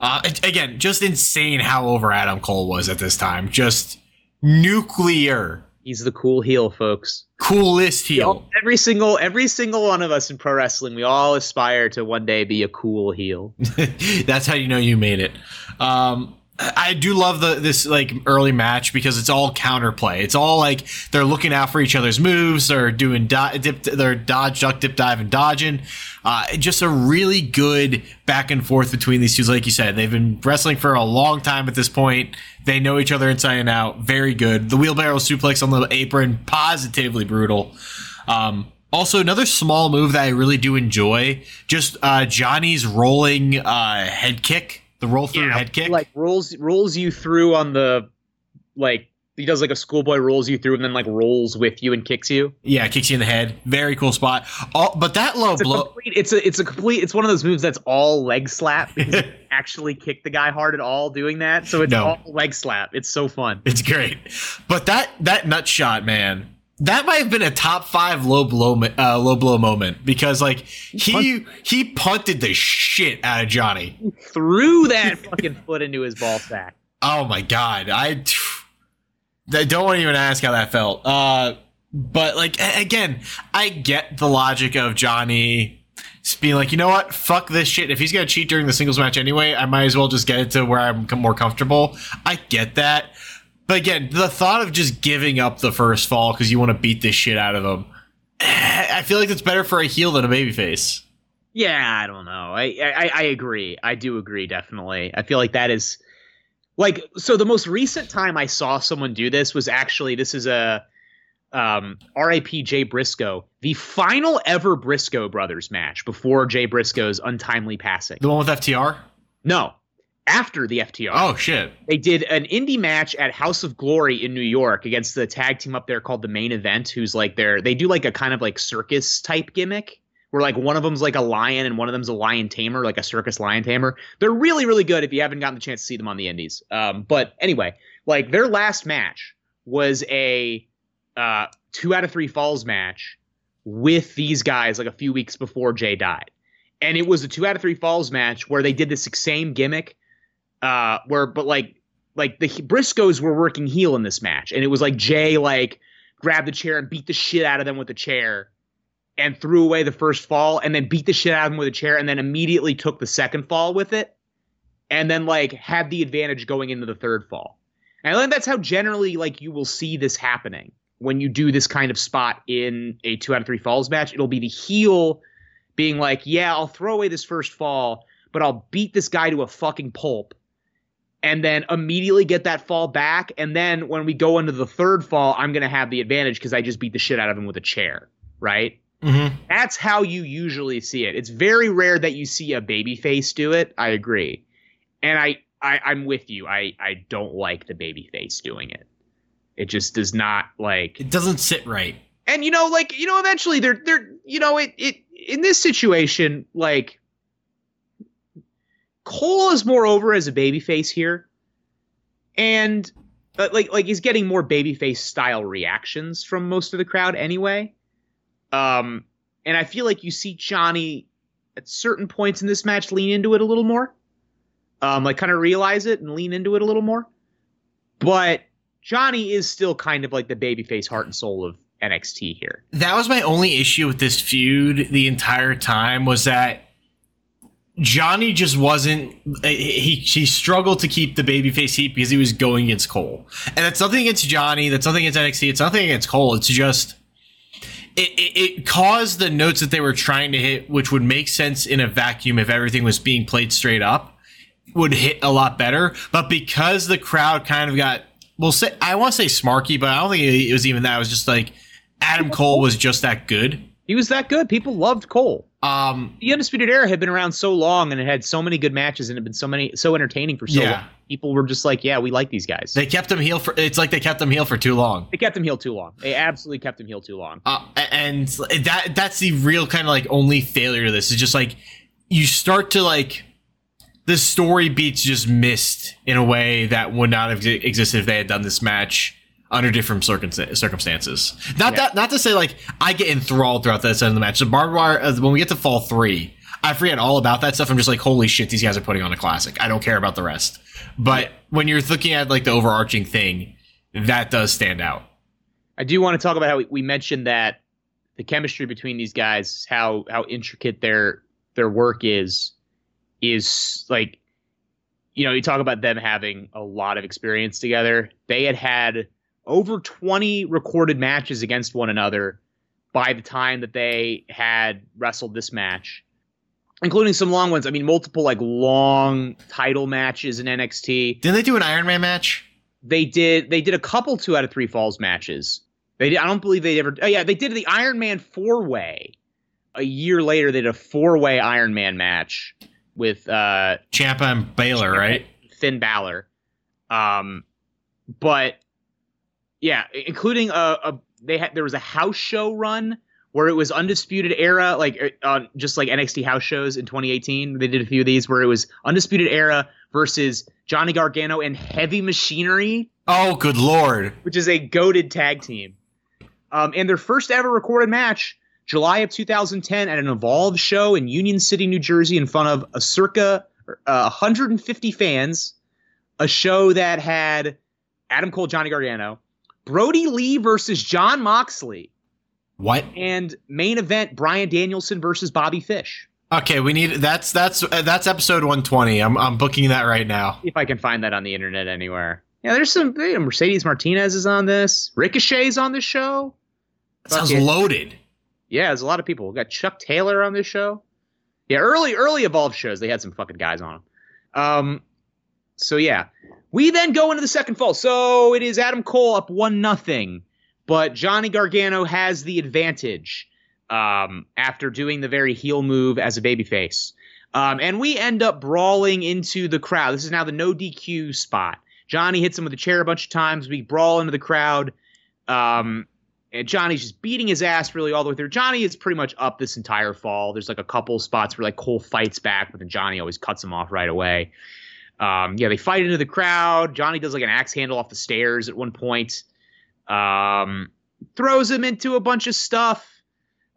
Uh, again, just insane how over Adam Cole was at this time. Just nuclear. He's the cool heel, folks. Coolest heel. Every single every single one of us in pro wrestling, we all aspire to one day be a cool heel. That's how you know you made it. Um, I do love the this like early match because it's all counterplay. It's all like they're looking out for each other's moves. They're doing do- dip, they're dodge, duck, dip, dive, and dodging. Uh, just a really good back and forth between these two. Like you said, they've been wrestling for a long time at this point. They know each other inside and out. Very good. The wheelbarrow suplex on the apron, positively brutal. Um, also, another small move that I really do enjoy, just uh, Johnny's rolling uh, head kick the roll through yeah, head kick, like rolls rolls you through on the like he does like a schoolboy rolls you through and then like rolls with you and kicks you. Yeah, kicks you in the head. Very cool spot. All, but that low it's blow. A complete, it's a it's a complete. It's one of those moves that's all leg slap. actually kick the guy hard at all doing that. So it's no. all leg slap. It's so fun. It's great. But that that nut shot, man. That might have been a top five low blow uh, low blow moment because like he he punted the shit out of Johnny. He threw that fucking foot into his ball sack. Oh my god, I, I don't want to even ask how that felt. Uh, but like again, I get the logic of Johnny being like, you know what, fuck this shit. If he's gonna cheat during the singles match anyway, I might as well just get it to where I'm more comfortable. I get that. But again, the thought of just giving up the first fall because you want to beat this shit out of them, I feel like it's better for a heel than a babyface. Yeah, I don't know. I, I I agree. I do agree definitely. I feel like that is like so. The most recent time I saw someone do this was actually this is a um, R.I.P. Jay Briscoe, the final ever Briscoe brothers match before Jay Briscoe's untimely passing. The one with FTR. No, after the FTR. Oh shit! They did an indie match at House of Glory in New York against the tag team up there called the Mane Event, who's like their they do like a kind of like circus type gimmick where like one of them's like a lion and one of them's a lion tamer, like a circus lion tamer. They're really really good if you haven't gotten the chance to see them on the indies. Um, but anyway, like their last match was a uh, two out of three falls match with these guys like a few weeks before Jay died. And it was a two out of three falls match where they did this same gimmick uh, where but like like the Briscoes were working heel in this match, and it was like Jay like grabbed the chair and beat the shit out of them with the chair, and threw away the first fall, and then beat the shit out of them with a chair, and then immediately took the second fall with it, and then like had the advantage going into the third fall. And I think that's how generally like you will see this happening when you do this kind of spot in a two out of three falls match. It'll be the heel being like, "Yeah, I'll throw away this first fall." But I'll beat this guy to a fucking pulp and then immediately get that fall back. And then when we go into the third fall, I'm going to have the advantage because I just beat the shit out of him with a chair, right? Mm-hmm. That's how you usually see it. It's very rare that you see a baby face do it. I agree, and I, I I'm with you. I I don't like the baby face doing it. It just does not like. It doesn't sit right. And you know, like you know, eventually they're they're you know it it in this situation like Cole is more over as a babyface here, and uh, like like he's getting more babyface style reactions from most of the crowd anyway. Um, and I feel like you see Johnny at certain points in this match lean into it a little more, um, like kind of realize it and lean into it a little more. But Johnny is still kind of like the babyface heart and soul of NXT here. That was my only issue with this feud the entire time was that Johnny just wasn't. Eh, he he struggled to keep the babyface heat because he was going against Cole, and that's nothing against Johnny. That's nothing against NXT. It's nothing against Cole. It's just it, it, it caused the notes that they were trying to hit, which would make sense in a vacuum if everything was being played straight up, would hit a lot better. But because the crowd kind of got, well, say I want to say smarky, but I don't think it was even that. It was just like Adam Cole was just that good. He was that good. People loved Cole. Um, the Undisputed Era had been around so long and it had so many good matches and it had been so many so entertaining for so yeah. long. People were just like, yeah, we like these guys. They kept him heel for. It's like they kept him heel for too long. They kept him heel too long. They absolutely kept him heel too long. Uh, and that that's the real kind of like only failure to this is just like you start to like the story beats just missed in a way that would not have existed if they had done this match under different circumstances. Not yeah. that, not to say like I get enthralled throughout this end of the match. The barbed wire, uh, when we get to fall three, I forget all about that stuff. I'm just like, holy shit, these guys are putting on a classic. I don't care about the rest. But when you're looking at like the overarching thing, that does stand out. I do want to talk about how we, we mentioned that the chemistry between these guys, how how intricate their their work is, is like, you know, you talk about them having a lot of experience together. They had had over 20 recorded matches against one another by the time that they had wrestled this match, including some long ones. I mean, multiple like long title matches in NXT. Didn't they do an Iron Man match? They did. They did a couple two out of three falls matches. They did, I don't believe they ever. Oh yeah, they did the Iron Man four way. A year later, they did a four way Iron Man match with uh Ciampa and Balor, right? Finn Balor. Um, but yeah, including a, a they had there was a house show run where it was undisputed era like on uh, just like NXT house shows in 2018 they did a few of these where it was undisputed era versus Johnny Gargano and Heavy Machinery. Oh good lord. Which is a goaded tag team. Um and their first ever recorded match July of 2010 at an Evolve show in Union City New Jersey in front of a circa uh, 150 fans. A show that had Adam Cole Johnny Gargano Brodie Lee versus Jon Moxley. What? And main event Bryan Danielson versus Bobby Fish. Okay, we need that's that's uh, that's episode 120. I'm I'm booking that right now. If I can find that on the internet anywhere. Yeah, there's some Mercedes Martinez is on this. Ricochet's on this show. That sounds loaded. Yeah, there's a lot of people. We got Chuck Taylor on this show. Yeah, early early evolved shows they had some fucking guys on them. Um, so yeah, we then go into the second fall. So it is Adam Cole up one nothing, but Johnny Gargano has the advantage um, after doing the very heel move as a babyface. Um, and we end up brawling into the crowd. This is now the no DQ spot. Johnny hits him with a chair a bunch of times. We brawl into the crowd. Um, and Johnny's just beating his ass really all the way through. Johnny is pretty much up this entire fall. There's like a couple spots where like Cole fights back, but then Johnny always cuts him off right away. Um, yeah, they fight into the crowd. Johnny does like an axe handle off the stairs at one point. Um, throws him into a bunch of stuff.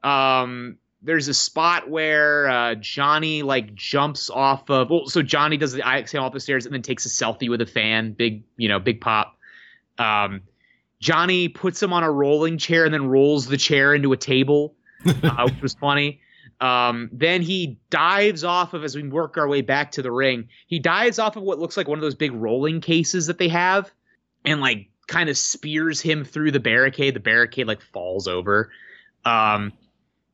Um, there's a spot where uh, Johnny like jumps off of. Well, so Johnny does the axe handle off the stairs and then takes a selfie with a fan. Big, you know, big pop. Um, Johnny puts him on a rolling chair and then rolls the chair into a table, uh, which was funny. Um, then he dives off of as we work our way back to the ring. He dives off of what looks like one of those big rolling cases that they have, and like kind of spears him through the barricade. The barricade like falls over. Um,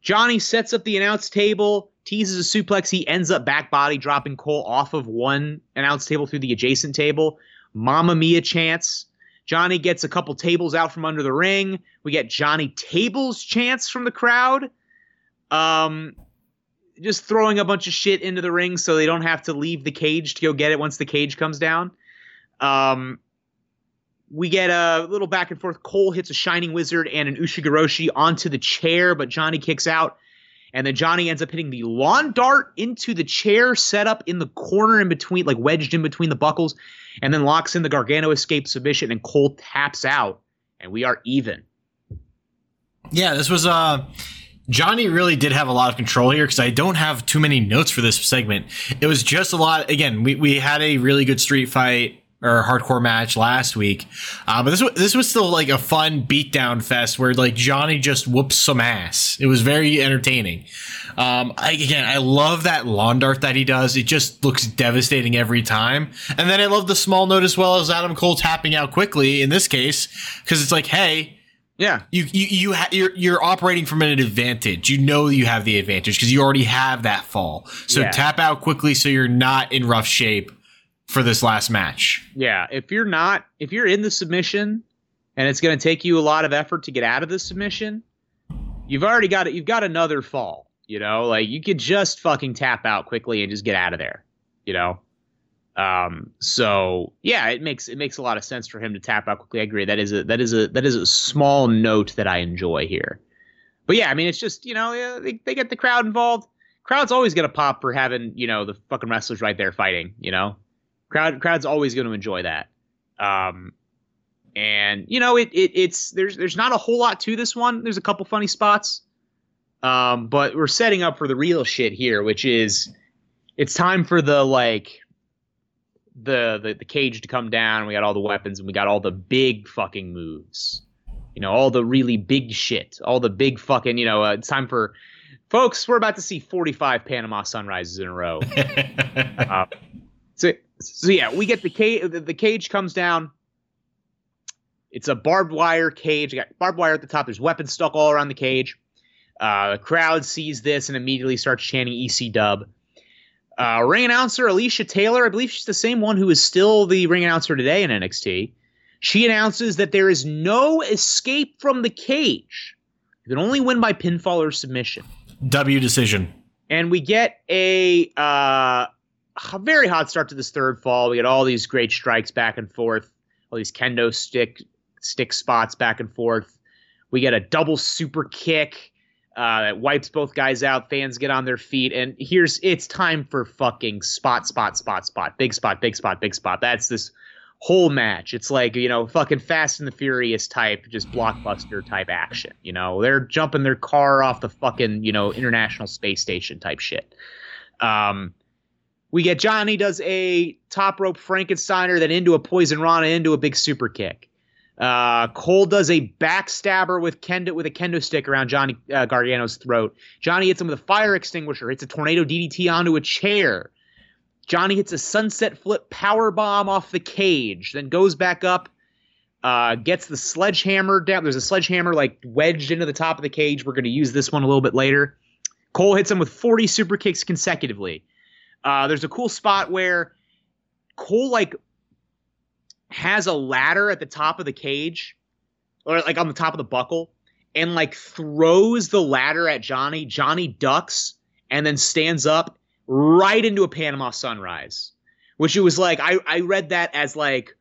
Johnny sets up the announce table, teases a suplex. He ends up back body dropping Cole off of one announce table through the adjacent table. Mama Mia chance. Johnny gets a couple tables out from under the ring. We get Johnny tables chance from the crowd. Um, just throwing a bunch of shit into the ring so they don't have to leave the cage to go get it once the cage comes down. Um, we get a little back and forth. Cole hits a Shining Wizard and an Ushigoroshi onto the chair, but Johnny kicks out. And then Johnny ends up hitting the lawn dart into the chair set up in the corner in between, like wedged in between the buckles, and then locks in the Gargano escape submission, and Cole taps out, and we are even. Yeah, this was uh Johnny really did have a lot of control here because I don't have too many notes for this segment. It was just a lot. Again, we, we had a really good street fight or hardcore match last week, uh, but this was, this was still like a fun beatdown fest where like Johnny just whoops some ass. It was very entertaining. Um, I, again, I love that lawn dart that he does. It just looks devastating every time. And then I love the small note as well as Adam Cole tapping out quickly in this case because it's like, hey yeah, you you you ha- you're you're operating from an advantage. You know you have the advantage because you already have that fall. So yeah. tap out quickly so you're not in rough shape for this last match. Yeah, if you're not if you're in the submission and it's going to take you a lot of effort to get out of the submission, you've already got it. You've got another fall. You know, like you could just fucking tap out quickly and just get out of there. You know, um, so yeah, it makes it makes a lot of sense for him to tap out quickly. I agree. That is a that is a that is a small note that I enjoy here. But yeah, I mean, it's just you know they they get the crowd involved. Crowd's always gonna pop for having you know the fucking wrestlers right there fighting. You know, crowd crowd's always gonna enjoy that. Um, and you know it, it it's there's there's not a whole lot to this one. There's a couple funny spots. Um, but we're setting up for the real shit here, which is it's time for the like the, the the cage to come down. We got all the weapons and we got all the big fucking moves. You know, all the really big shit, all the big fucking. You know, uh, it's time for folks. We're about to see 45 Panama sunrises in a row. uh, so so yeah, we get the cage. The, the cage comes down. It's a barbed wire cage. You got barbed wire at the top. There's weapons stuck all around the cage. Uh, the crowd sees this and immediately starts chanting EC Dub. Uh, ring announcer Alicia Taylor, I believe she's the same one who is still the ring announcer today in NXT. She announces that there is no escape from the cage. You can only win by pinfall or submission. W decision. And we get a, uh, a very hot start to this third fall. We get all these great strikes back and forth, all these kendo stick stick spots back and forth. We get a double super kick uh, that wipes both guys out. Fans get on their feet, and here's it's time for fucking spot, spot, spot, spot, big spot, big spot, big spot. That's this whole match. It's like you know, fucking Fast and the Furious type, just blockbuster type action. You know, they're jumping their car off the fucking you know International Space Station type shit. Um, we get Johnny does a top rope Frankensteiner, then into a poison Rana, into a big super kick. Uh, Cole does a backstabber with kendo with a kendo stick around Johnny uh, Gargano's throat. Johnny hits him with a fire extinguisher. Hits a tornado DDT onto a chair. Johnny hits a sunset flip power bomb off the cage, then goes back up, uh, gets the sledgehammer down. There's a sledgehammer like wedged into the top of the cage. We're going to use this one a little bit later. Cole hits him with 40 super kicks consecutively. Uh, there's a cool spot where Cole like has a ladder at the top of the cage, or like on the top of the buckle, and like throws the ladder at Johnny. Johnny ducks and then stands up right into a Panama sunrise. Which it was like I, I read that as like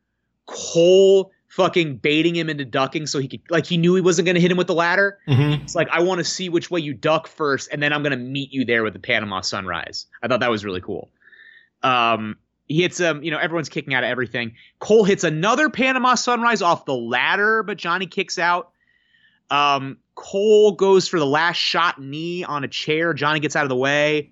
Cole fucking baiting him into ducking so he could like he knew he wasn't gonna hit him with the ladder. Mm-hmm. It's like I want to see which way you duck first, and then I'm gonna meet you there with the Panama sunrise. I thought that was really cool. Um, he hits him, you know, everyone's kicking out of everything. Cole hits another Panama Sunrise off the ladder, but Johnny kicks out. Um, Cole goes for the last shot knee on a chair. Johnny gets out of the way.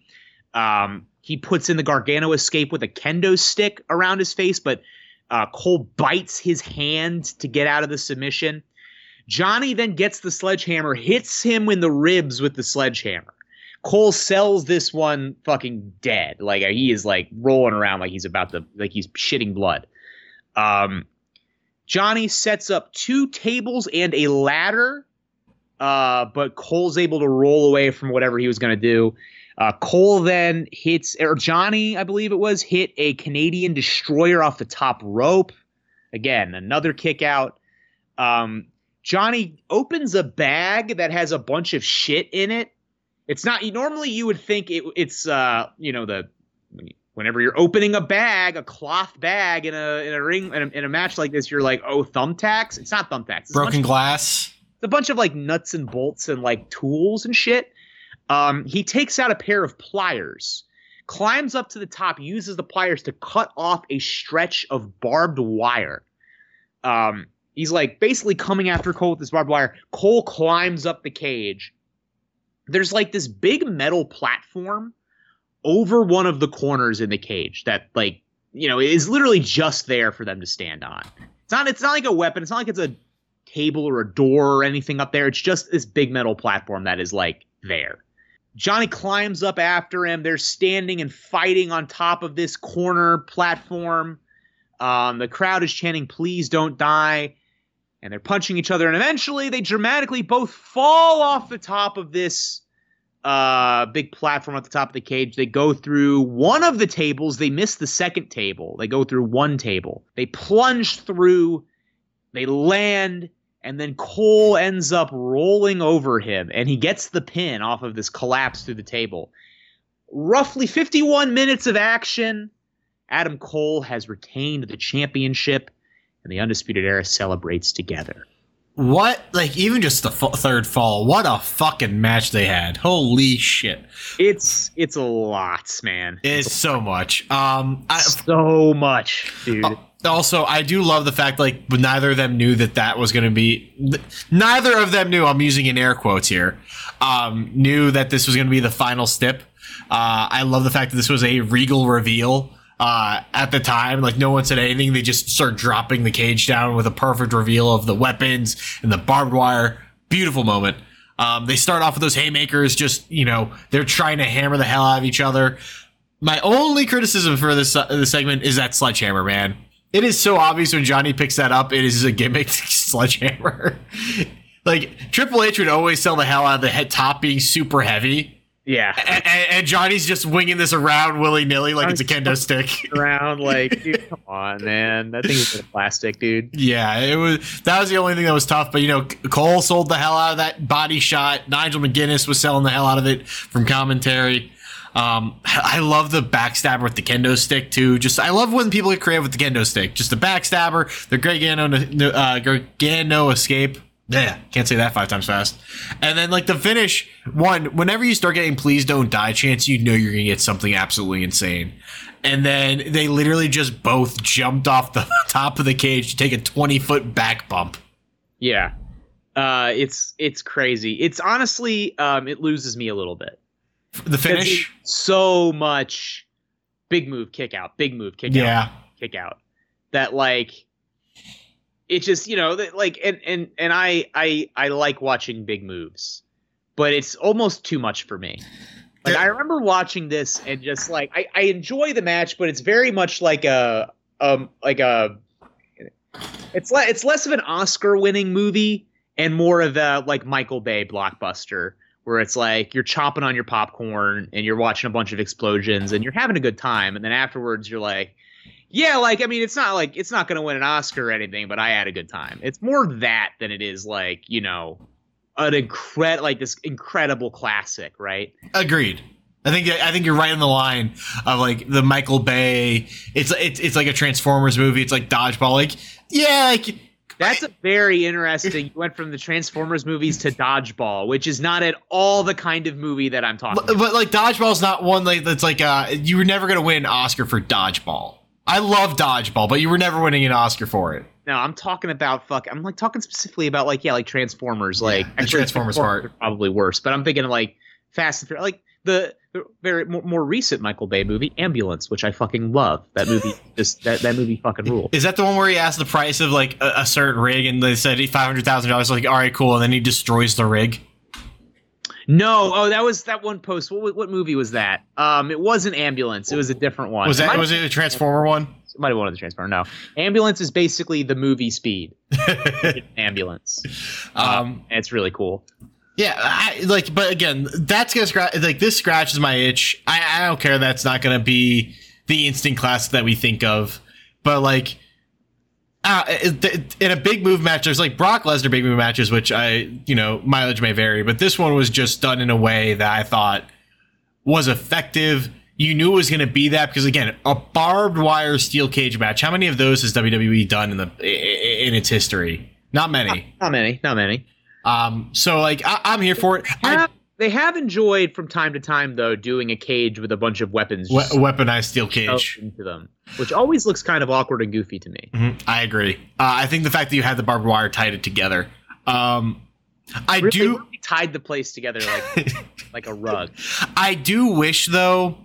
Um, he puts in the Gargano escape with a kendo stick around his face, but uh, Cole bites his hand to get out of the submission. Johnny then gets the sledgehammer, hits him in the ribs with the sledgehammer. Cole sells this one fucking dead. Like he is like rolling around like he's about to like he's shitting blood. Um, Johnny sets up two tables and a ladder, uh, but Cole's able to roll away from whatever he was going to do. Uh, Cole then hits, or Johnny, I believe it was, hit a Canadian destroyer off the top rope. Again, another kick out. Um, Johnny opens a bag that has a bunch of shit in it it's not normally you would think it, it's uh you know the whenever you're opening a bag, a cloth bag in a in a ring in a, in a match like this, you're like, oh, thumbtacks. It's not thumbtacks. It's Broken of, glass. It's a bunch of like nuts and bolts and like tools and shit. Um, he takes out a pair of pliers, climbs up to the top, uses the pliers to cut off a stretch of barbed wire. Um, he's like basically coming after Cole with this barbed wire. Cole climbs up the cage there's like this big metal platform over one of the corners in the cage that like you know is literally just there for them to stand on. It's not it's not like a weapon. It's not like it's a table or a door or anything up there. It's just this big metal platform that is like there. Johnny climbs up after him. They're standing and fighting on top of this corner platform. Um, the crowd is chanting please don't die and they're punching each other and eventually they dramatically both fall off the top of this uh, big platform at the top of the cage. They go through one of the tables. They miss the second table. They go through one table. They plunge through they land and then cole ends up rolling over him and he gets the pin off of this collapse through the table. Roughly 51 minutes of action. Adam cole has retained the championship and the Undisputed Era celebrates together. What? Like, even just the f- third fall, what a fucking match they had. Holy shit. It's it's a lot, man. It's, it's so much. Um, I, so much, dude. Uh, also I do love the fact like neither of them knew that that was going to be neither of them knew I'm using in air quotes here um, knew that this was going to be the final step. Uh, I love the fact that this was a regal reveal uh, at the time. Like no one said anything. They just start dropping the cage down with a perfect reveal of the weapons and the barbed wire. Beautiful moment. Um, they start off with those haymakers. Just you know they're trying to hammer the hell out of each other. My only criticism for this uh, segment is that sledgehammer, man. It is so obvious when Johnny picks that up. It is a gimmick sledgehammer. like Triple H would always sell the hell out of the head top being super heavy. Yeah, and, and, Johnny's just winging this around willy nilly like it's a kendo stick. Around like, dude, come on, man, that thing is plastic, dude. Yeah, it was. That was the only thing that was tough. But you know, Cole sold the hell out of that body shot. Nigel McGuinness was selling the hell out of it from commentary. Um, I love the backstabber with the kendo stick too. Just I love when people get creative with the kendo stick. Just the backstabber, the Gargano, uh, Gargano escape. Yeah, can't say that five times fast. And then like the finish one, whenever you start getting please don't die chance, you know you're gonna get something absolutely insane. And then they literally just both jumped off the top of the cage to take a 20 foot back bump. Yeah. Uh, it's it's crazy. It's honestly um, it loses me a little bit the finish so much big move kick out big move kick yeah. out kick out that like it just you know that like and and and i i i like watching big moves but it's almost too much for me. Like i remember watching this and just like i i enjoy the match but it's very much like a um like a it's le- it's less of an oscar winning movie and more of a like michael bay blockbuster where it's like you're chopping on your popcorn and you're watching a bunch of explosions and you're having a good time and then afterwards you're like yeah like i mean it's not like it's not going to win an oscar or anything but i had a good time it's more that than it is like you know an incred like this incredible classic right agreed I think I think you're right in the line of like the Michael Bay. It's it's it's like a Transformers movie. It's like dodgeball. Like yeah, like that's a very interesting. You went from the Transformers movies to Dodgeball, which is not at all the kind of movie that I'm talking. But, but like Dodgeball's not one like that's like uh you were never gonna win an Oscar for Dodgeball. I love Dodgeball, but you were never winning an Oscar for it. No, I'm talking about fuck. I'm like talking specifically about like yeah, like Transformers. Like yeah, actually, Transformers, part probably worse, but I'm thinking like Fast and Furious. Like the, the very more, more, recent Michael Bay movie, Ambulance, which I fucking love. That movie just that, that movie fucking rule. Is that the one where he asked the price of like a, a certain rig and they said five hundred thousand dollars? Like, all right, cool, and then he destroys the rig. No, oh, that was that one post. What what movie was that? Um, it wasn't Ambulance. It was a different one. Was that was it a Transformer one? It might have one of the Transformer. No, Ambulance is basically the movie Speed. ambulance. Um, and it's really cool. Yeah, I, like, but again, that's gonna scratch. Like, this scratches my itch. I, I don't care. That's not gonna be the instant classic that we think of. But like, uh, in a big move match, there's like Brock Lesnar big move matches, which I, you know, mileage may vary, but this one was just done in a way that I thought was effective. You knew it was going to be that because again, a barbed wire steel cage match. How many of those has WWE done in the in its history? Not many. Not, not many. Not many. Um, so like I, am here for it. They have enjoyed from time to time though doing a cage with a bunch of weapons, we- weaponized steel cage into them, which always looks kind of awkward and goofy to me. Mm-hmm. I agree. Uh, I think the fact that you had the barbed wire tied it together. Um, I really, do really tied the place together like like a rug. I do wish though.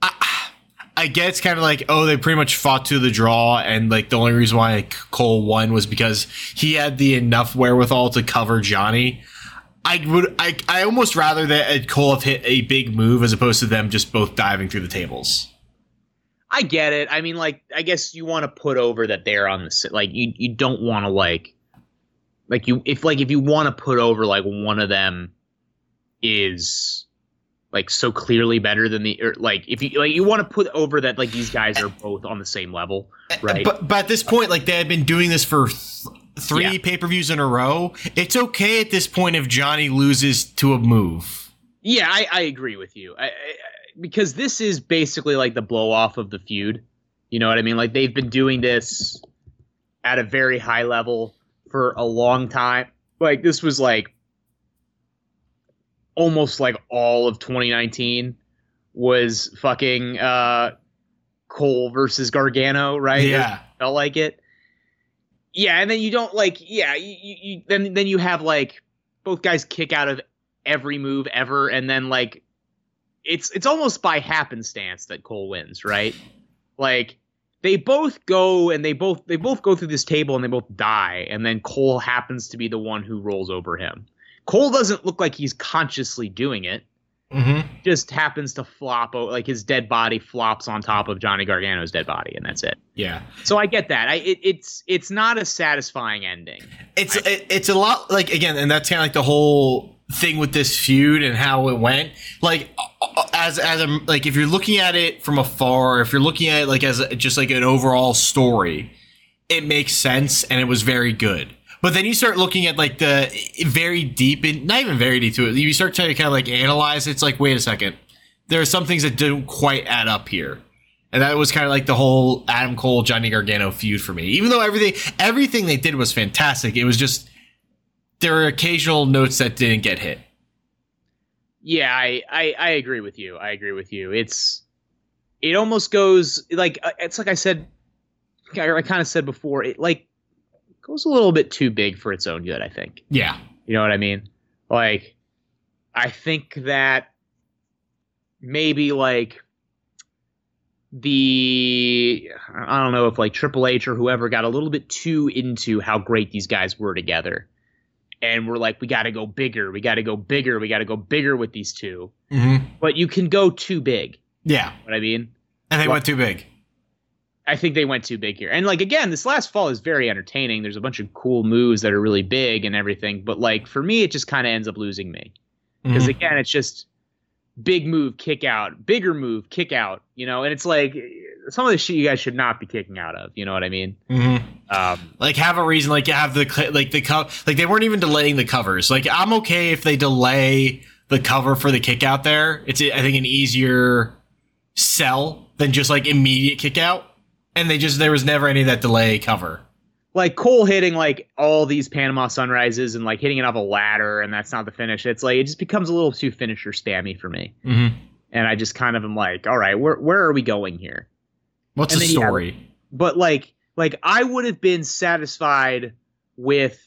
I, I get it's kind of like, oh, they pretty much fought to the draw, and like the only reason why Cole won was because he had the enough wherewithal to cover Johnny. I would, I, I almost rather that Cole have hit a big move as opposed to them just both diving through the tables. I get it. I mean, like, I guess you want to put over that they're on the like you you don't want to like like you if like if you want to put over like one of them is like so clearly better than the or like if you like you want to put over that like these guys are both on the same level, right? But but at this point, like they had been doing this for th- three yeah. pay per views in a row. It's okay at this point if Johnny loses to a move. Yeah, I, I agree with you. I, I, because this is basically like the blow off of the feud. You know what I mean? Like they've been doing this at a very high level for a long time. Like this was like almost like all of 2019 was fucking uh Cole versus Gargano, right? Yeah. felt like it. Yeah, and then you don't like, yeah, you, you, then then you have like both guys kick out of every move ever, and then like it's it's almost by happenstance that Cole wins, right? Like they both go and they both they both go through this table and they both die, and then Cole happens to be the one who rolls over him. Cole doesn't look like he's consciously doing it Mm-hmm. just happens to flop like his dead body flops on top of Johnny Gargano's dead body and that's it. Yeah. So I get that. I it, it's it's not a satisfying ending. It's it, it's a lot like again, and that's kind of like the whole thing with this feud and how it went. Like as as a like if you're looking at it from afar, if you're looking at it like as a, just like an overall story, it makes sense and it was very good. But then you start looking at like the very deep and not even very deep to it. You start trying to kind of like analyze. It's like wait a second, there are some things that don't quite add up here. And that was kind of like the whole Adam Cole Johnny Gargano feud for me. Even though everything everything they did was fantastic, it was just there were occasional notes that didn't get hit. Yeah, I, I I agree with you. I agree with you. It's it almost goes like uh, it's like I said I, I kind of said before, it like goes a little bit too big for its own good, I think. Yeah. You know what I mean? Like, I think that maybe like the I don't know if like Triple H or whoever got a little bit too into how great these guys were together. And we're like, we got to go bigger. We got to go bigger. We got to go bigger with these two. Mm-hmm. But you can go too big. Yeah. What I mean? And they Well- went too big. I think they went too big here. And like again, this last fall is very entertaining. There's a bunch of cool moves that are really big and everything, but like for me it just kind of ends up losing me. Because Mhm. again, it's just big move, kick out, bigger move, kick out, you know, and it's like some of the shit you guys should not be kicking out of, you know what I mean? Mhm. Um Like have a reason, like have the like the co- like they weren't even delaying the covers. Like I'm okay if they delay the cover for the kick out there. It's I think an easier sell than just like immediate kick out. And they just there was never any of that delay cover. like Cole hitting like all these Panama sunrises and like hitting it off a ladder and that's not the finish. It's like it just becomes a little too finisher spammy for me. Mm-hmm. And I just kind of am like, all right, where where are we going here? What's And the then you have- story? but like like I would have been satisfied with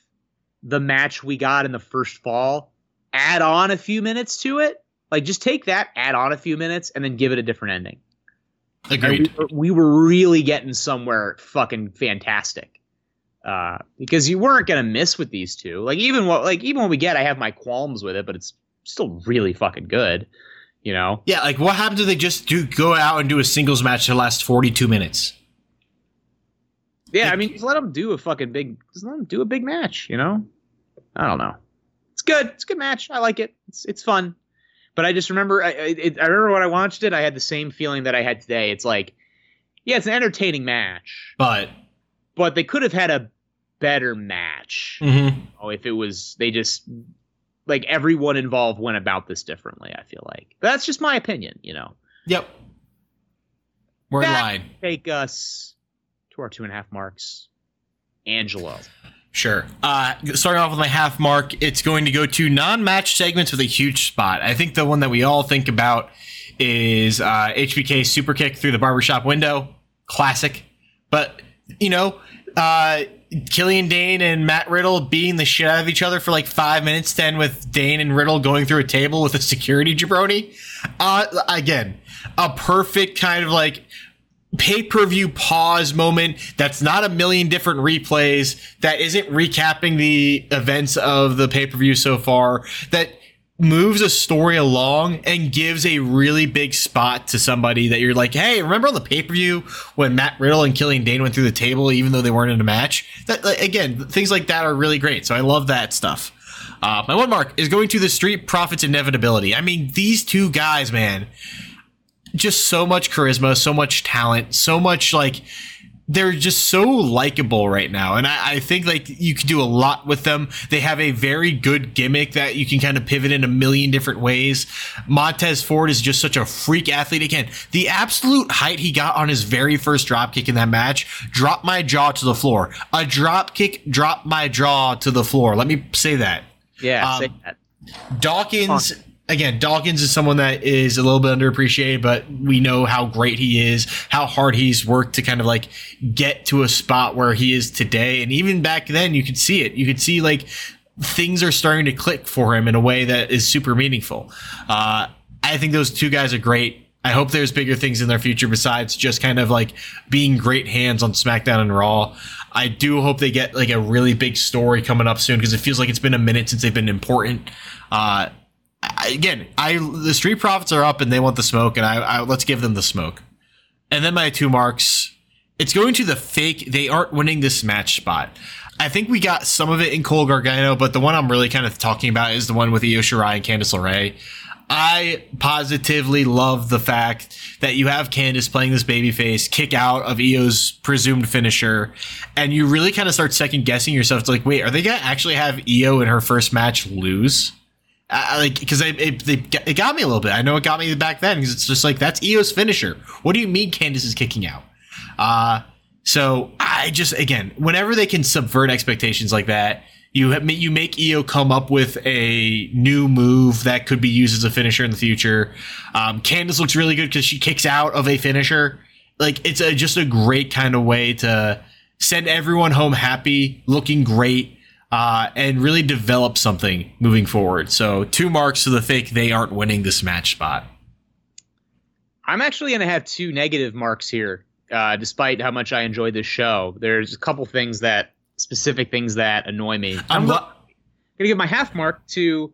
the match we got in the first fall. Add on a few minutes to it, like just take that, add on a few minutes, and then give it a different ending. Agreed. We, were- we were really getting somewhere fucking fantastic. Uh, because you weren't gonna miss with these two. Like even what like even when we get, I have my qualms with it, but it's still really fucking good. You know. Yeah, like what happens if they just do go out and do a singles match that lasts 42 minutes? Yeah, I mean, just let them do a fucking big, just let them do a big match. You know, I don't know. It's good. It's a good match. I like it. It's it's fun. But I just remember, I I, it, I remember when I watched it, I had the same feeling that I had today. It's like, yeah, it's an entertaining match, But but they could have had a better match. mhm. Oh, if it was, they just like everyone involved went about this differently. I feel like but that's just my opinion. You know, yep. We're in line. take us to our two and a half marks. Angelo. Sure. Uh, starting off with my half mark, it's going to go to non-match segments with a huge spot. I think the one that we all think about is uh, HBK super kick through the barbershop window. Classic. But, you know, uh, Killian Dain and Matt Riddle beating the shit out of each other for like five minutes, then with Dain and Riddle going through a table with a security jabroni. Uh, again, a perfect kind of like pay per view pause moment that's not a million different replays, that isn't recapping the events of the pay per view so far, that moves a story along and gives a really big spot to somebody that you're like, hey, remember on the pay per view when Matt Riddle and Killian Dain went through the table even though they weren't in a match? That again, things like that are really great. So I love that stuff. Uh, my one mark is going to the Street Profits Inevitability. I mean, these two guys, man, just so much charisma, so much talent, so much like they're just so likable right now. And I, I think like you can do a lot with them. They have a very good gimmick that you can kind of pivot in a million different ways. Montez Ford is just such a freak athlete. Again, the absolute height he got on his very first drop kick in that match dropped my jaw to the floor. A drop kick dropped my jaw to the floor. Let me say that. Yeah, Um, say that. Dawkins again, Dawkins is someone that is a little bit underappreciated, but we know how great he is, how hard he's worked to kind of like get to a spot where he is today. And even back then, you could see it. You could see like things are starting to click for him in a way that is super meaningful. Uh, I think those two guys are great. I hope there's bigger things in their future besides just kind of like being great hands on SmackDown and Raw. I do hope they get like a really big story coming up soon because it feels like it's been a minute since they've been important. Uh, again, I the Street Profits are up and they want the smoke, and I, I let's give them the smoke. And then my two marks, it's going to the fake. They aren't winning this match spot. I think we got some of it in Cole Gargano, but the one I'm really kind of talking about is the one with Io Shirai and Candice LeRae. I positively love the fact that you have Candice playing this babyface, kick out of Io's presumed finisher, and you really kind of start second guessing yourself. It's like, wait, are they gonna actually have Io in her first match lose? Uh, like because it, it, it, got me a little bit. I know it got me back then because it's just like that's Io's finisher. What do you mean Candice is kicking out? Uh so I just again, whenever they can subvert expectations like that, you have, you make Io come up with a new move that could be used as a finisher in the future. Um, Candice looks really good because she kicks out of a finisher. Like it's a, just a great kind of way to send everyone home happy, looking great, uh, and really develop something moving forward. So two marks to the fake they aren't winning this match spot. I'm actually going to have two negative marks here, uh, despite how much I enjoyed this show. There's a couple things that specific things that annoy me. I'm, I'm lo- gonna give my half mark to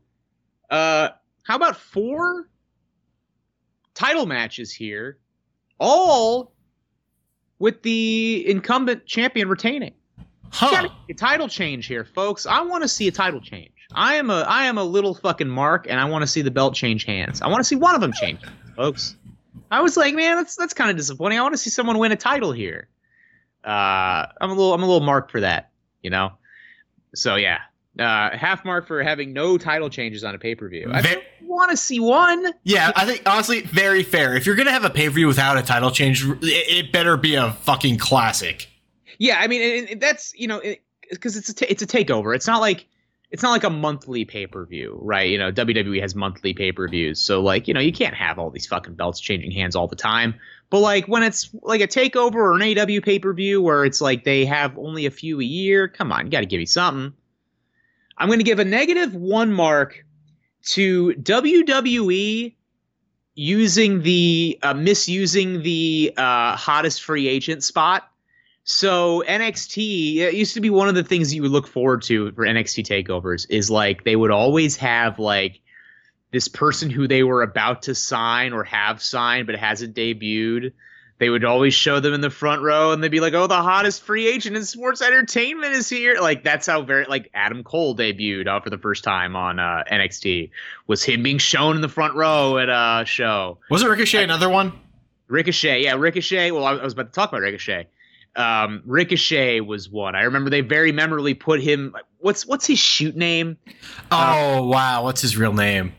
uh how about four title matches here, all with the incumbent champion retaining. Huh. A title change here, folks. I want to see a title change. I am a I am a little fucking mark, and I want to see the belt change hands. I want to see one of them change, folks. I was like, man, that's that's kind of disappointing. I want to see someone win a title here. Uh, I'm a little I'm a little marked for that you know. So yeah, uh, half mark for having no title changes on a pay per view. I want to see one. Yeah, I think honestly, very fair. If you're gonna have a pay per view without a title change, it, better be a fucking classic. Yeah, I mean that's you know because it, it's a t- it's a takeover. It's not like it's not like a monthly pay per view, right? You know, WWE has monthly pay per views, so like you know you can't have all these fucking belts changing hands all the time. But like when it's like a takeover or an AEW pay per view where it's like they have only a few a year, come on, you got to give me something. I'm going to give a negative one mark to WWE using the uh, misusing the uh, hottest free agent spot. So NXT it used to be one of the things you would look forward to for NXT takeovers is like they would always have like this person who they were about to sign or have signed but hasn't debuted. They would always show them in the front row and they'd be like, oh, the hottest free agent in sports entertainment is here. Like, that's how very, like, Adam Cole debuted uh, for the first time on uh, NXT, was him being shown in the front row at a show. Was it Ricochet I, another one? Ricochet, yeah, Ricochet. Well, I was about to talk about Ricochet. Um, Ricochet was one. I remember they very memorably put him. What's what's his shoot name? Oh uh, wow, what's his real name?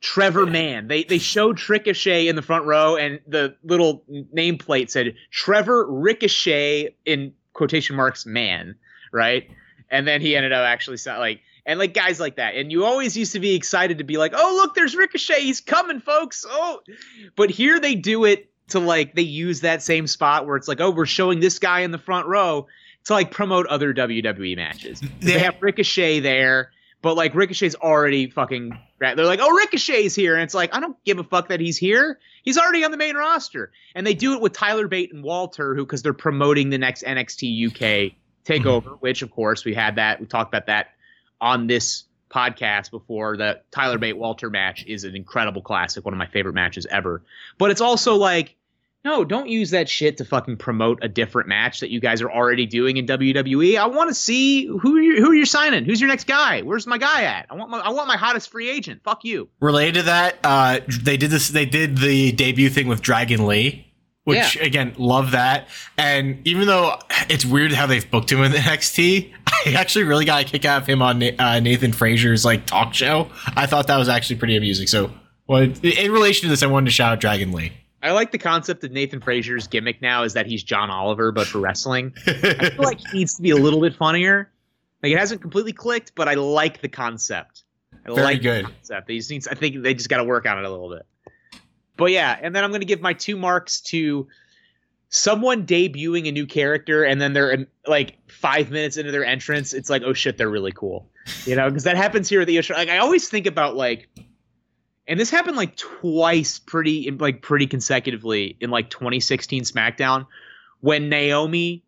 Trevor Mann. They they showed Ricochet in the front row, and the little nameplate said Trevor Ricochet in quotation marks man, right? And then he ended up actually like and like guys like that. And you always used to be excited to be like, oh look, there's Ricochet, he's coming, folks. Oh, but here they do it to like they use that same spot where it's like, oh, we're showing this guy in the front row to like promote other WWE matches. They have Ricochet there but like Ricochet's already fucking. They're like, oh, Ricochet's here, and it's like I don't give a fuck that he's here. He's already on the main roster, and they do it with Tyler Bate and Walter, who because they're promoting the next NXT UK takeover, mm-hmm. which of course we had that we talked about that on this podcast before. The Tyler Bate Walter match is an incredible classic, one of my favorite matches ever. But it's also like no, don't use that shit to fucking promote a different match that you guys are already doing in WWE. I want to see who you're, who you're signing. Who's your next guy? Where's my guy at? I want my I want my hottest free agent. Fuck you. Related to that, uh, they did this. They did the debut thing with Dragon Lee, which yeah. again love that. And even though it's weird how they've booked him in the NXT, I actually really got a kick out of him on uh, Nathan Frazer's like talk show. I thought that was actually pretty amusing. So, well, in relation to this, I wanted to shout out Dragon Lee. I like the concept of Nathan Frazer's gimmick now is that he's John Oliver, but for wrestling. I feel like he needs to be a little bit funnier. Like it hasn't completely clicked, but I like the concept. I Very like good. The concept. They just need, I think they just got to work on it a little bit. But yeah, and then I'm going to give my two marks to someone debuting a new character, and then they're like five minutes into their entrance. It's like, oh shit, they're really cool, you know? Because that happens here at the show. Like I always think about like, and this happened like twice, pretty like pretty consecutively in like 2016 SmackDown when Naomi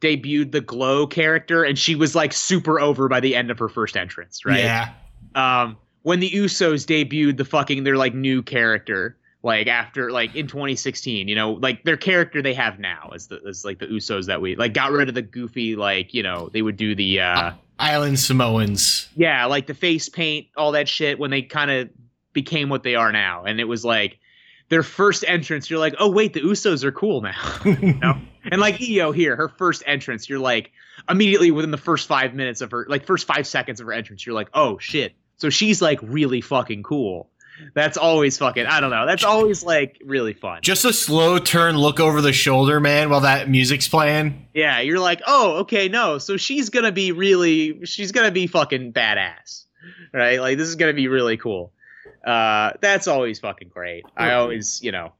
debuted the Glow character, and she was like super over by the end of her first entrance, right? Yeah. um, when the Usos debuted the fucking their like new character, like after like in 2016, you know, like their character they have now is the is like the Usos that we like got rid of the goofy like you know they would do the uh Island Samoans. yeah like the face paint all that shit when they kind of became what they are now, and it was like their first entrance. You're like, oh wait, the Usos are cool now. know? And like Io here, her first entrance, you're like immediately within the first five minutes of her, like first five seconds of her entrance, you're like, oh shit. So she's like really fucking cool. That's always fucking. I don't know. That's always like really fun. Just a slow turn, look over the shoulder, man, while that music's playing. Yeah, you're like, oh, okay, no. So she's gonna be really, she's gonna be fucking badass, right? Like this is gonna be really cool. Uh, that's always fucking great. I always, you know,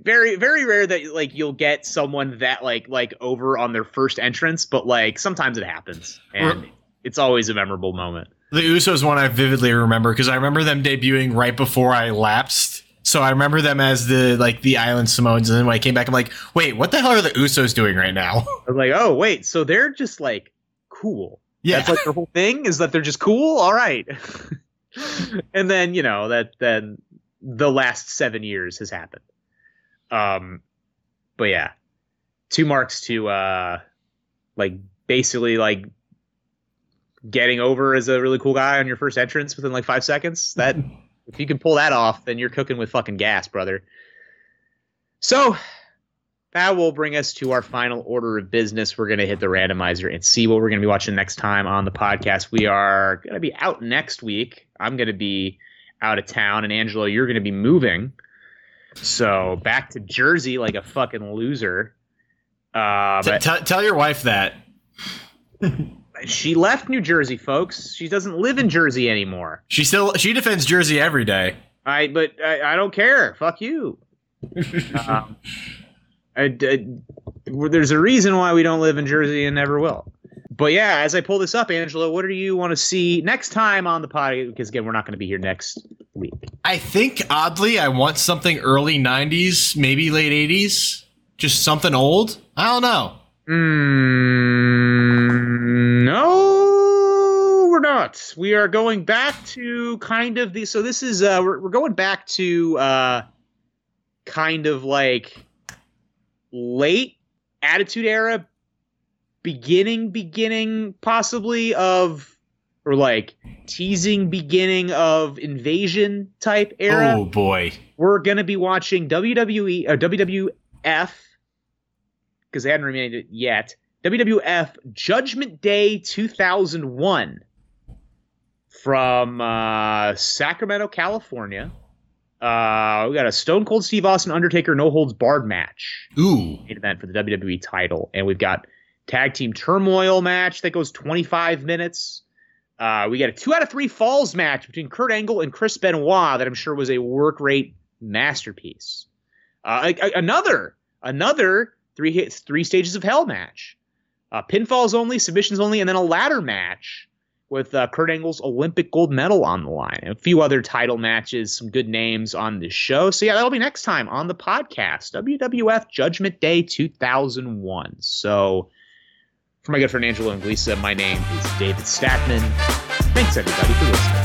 very very rare that like you'll get someone that like like over on their first entrance, but like sometimes it happens, and it's always a memorable moment. The Usos one I vividly remember because I remember them debuting right before I lapsed. So I remember them as the like the Island Samoans, and then when I came back, I'm like, wait, what the hell are the Usos doing right now? I'm like, oh wait, so they're just like cool. Yeah, That's like their whole thing is that they're just cool. All right. and then, you know, that then the last seven years has happened. Um but yeah. Two marks to uh like basically like getting over as a really cool guy on your first entrance within like five seconds. That if you can pull that off, then you're cooking with fucking gas, brother. So that will bring us to our final order of business. We're going to hit the randomizer and see what we're going to be watching next time on the podcast. We are going to be out next week. I'm going to be out of town, and Angelo, you're going to be moving. So back to Jersey like a fucking loser. Uh, T- but tell- tell your wife that. she left New Jersey, folks. She doesn't live in Jersey anymore. She still she defends Jersey every day. I but I, I don't care. Fuck you. um, I, I- there's a reason why we don't live in Jersey and never will. But yeah, as I pull this up, Angelo, what do you want to see next time on the pod? Because again, we're not going to be here next week. I think oddly, I want something early '90s, maybe late '80s, just something old. I don't know. Mm, no, we're not. We are going back to kind of the. So this is uh, we're, we're going back to uh, kind of like late Attitude Era, beginning, beginning possibly of, or like teasing beginning of Invasion type era Oh boy. we're gonna be watching WWE or WWF because they hadn't remade it yet. WWF Judgment Day 2001 from uh, Sacramento, California. Uh, we got a Stone Cold Steve Austin Undertaker No Holds Barred match Ooh. main event for the WWE title, and we've got tag team turmoil match that goes 25 minutes. Uh, we got a two out of three falls match between Kurt Angle and Chris Benoit that I'm sure was a work rate masterpiece. Uh, another another three hits three stages of hell match, uh, pinfalls only, submissions only, and then a ladder match with uh, Kurt Angle's Olympic gold medal on the line. And a few other title matches, some good names on the show. So yeah, that'll be next time on the podcast. WWF Judgment Day 2001. So for my good friend Angelo Anglisa, my name is David Stackman. Thanks everybody for listening.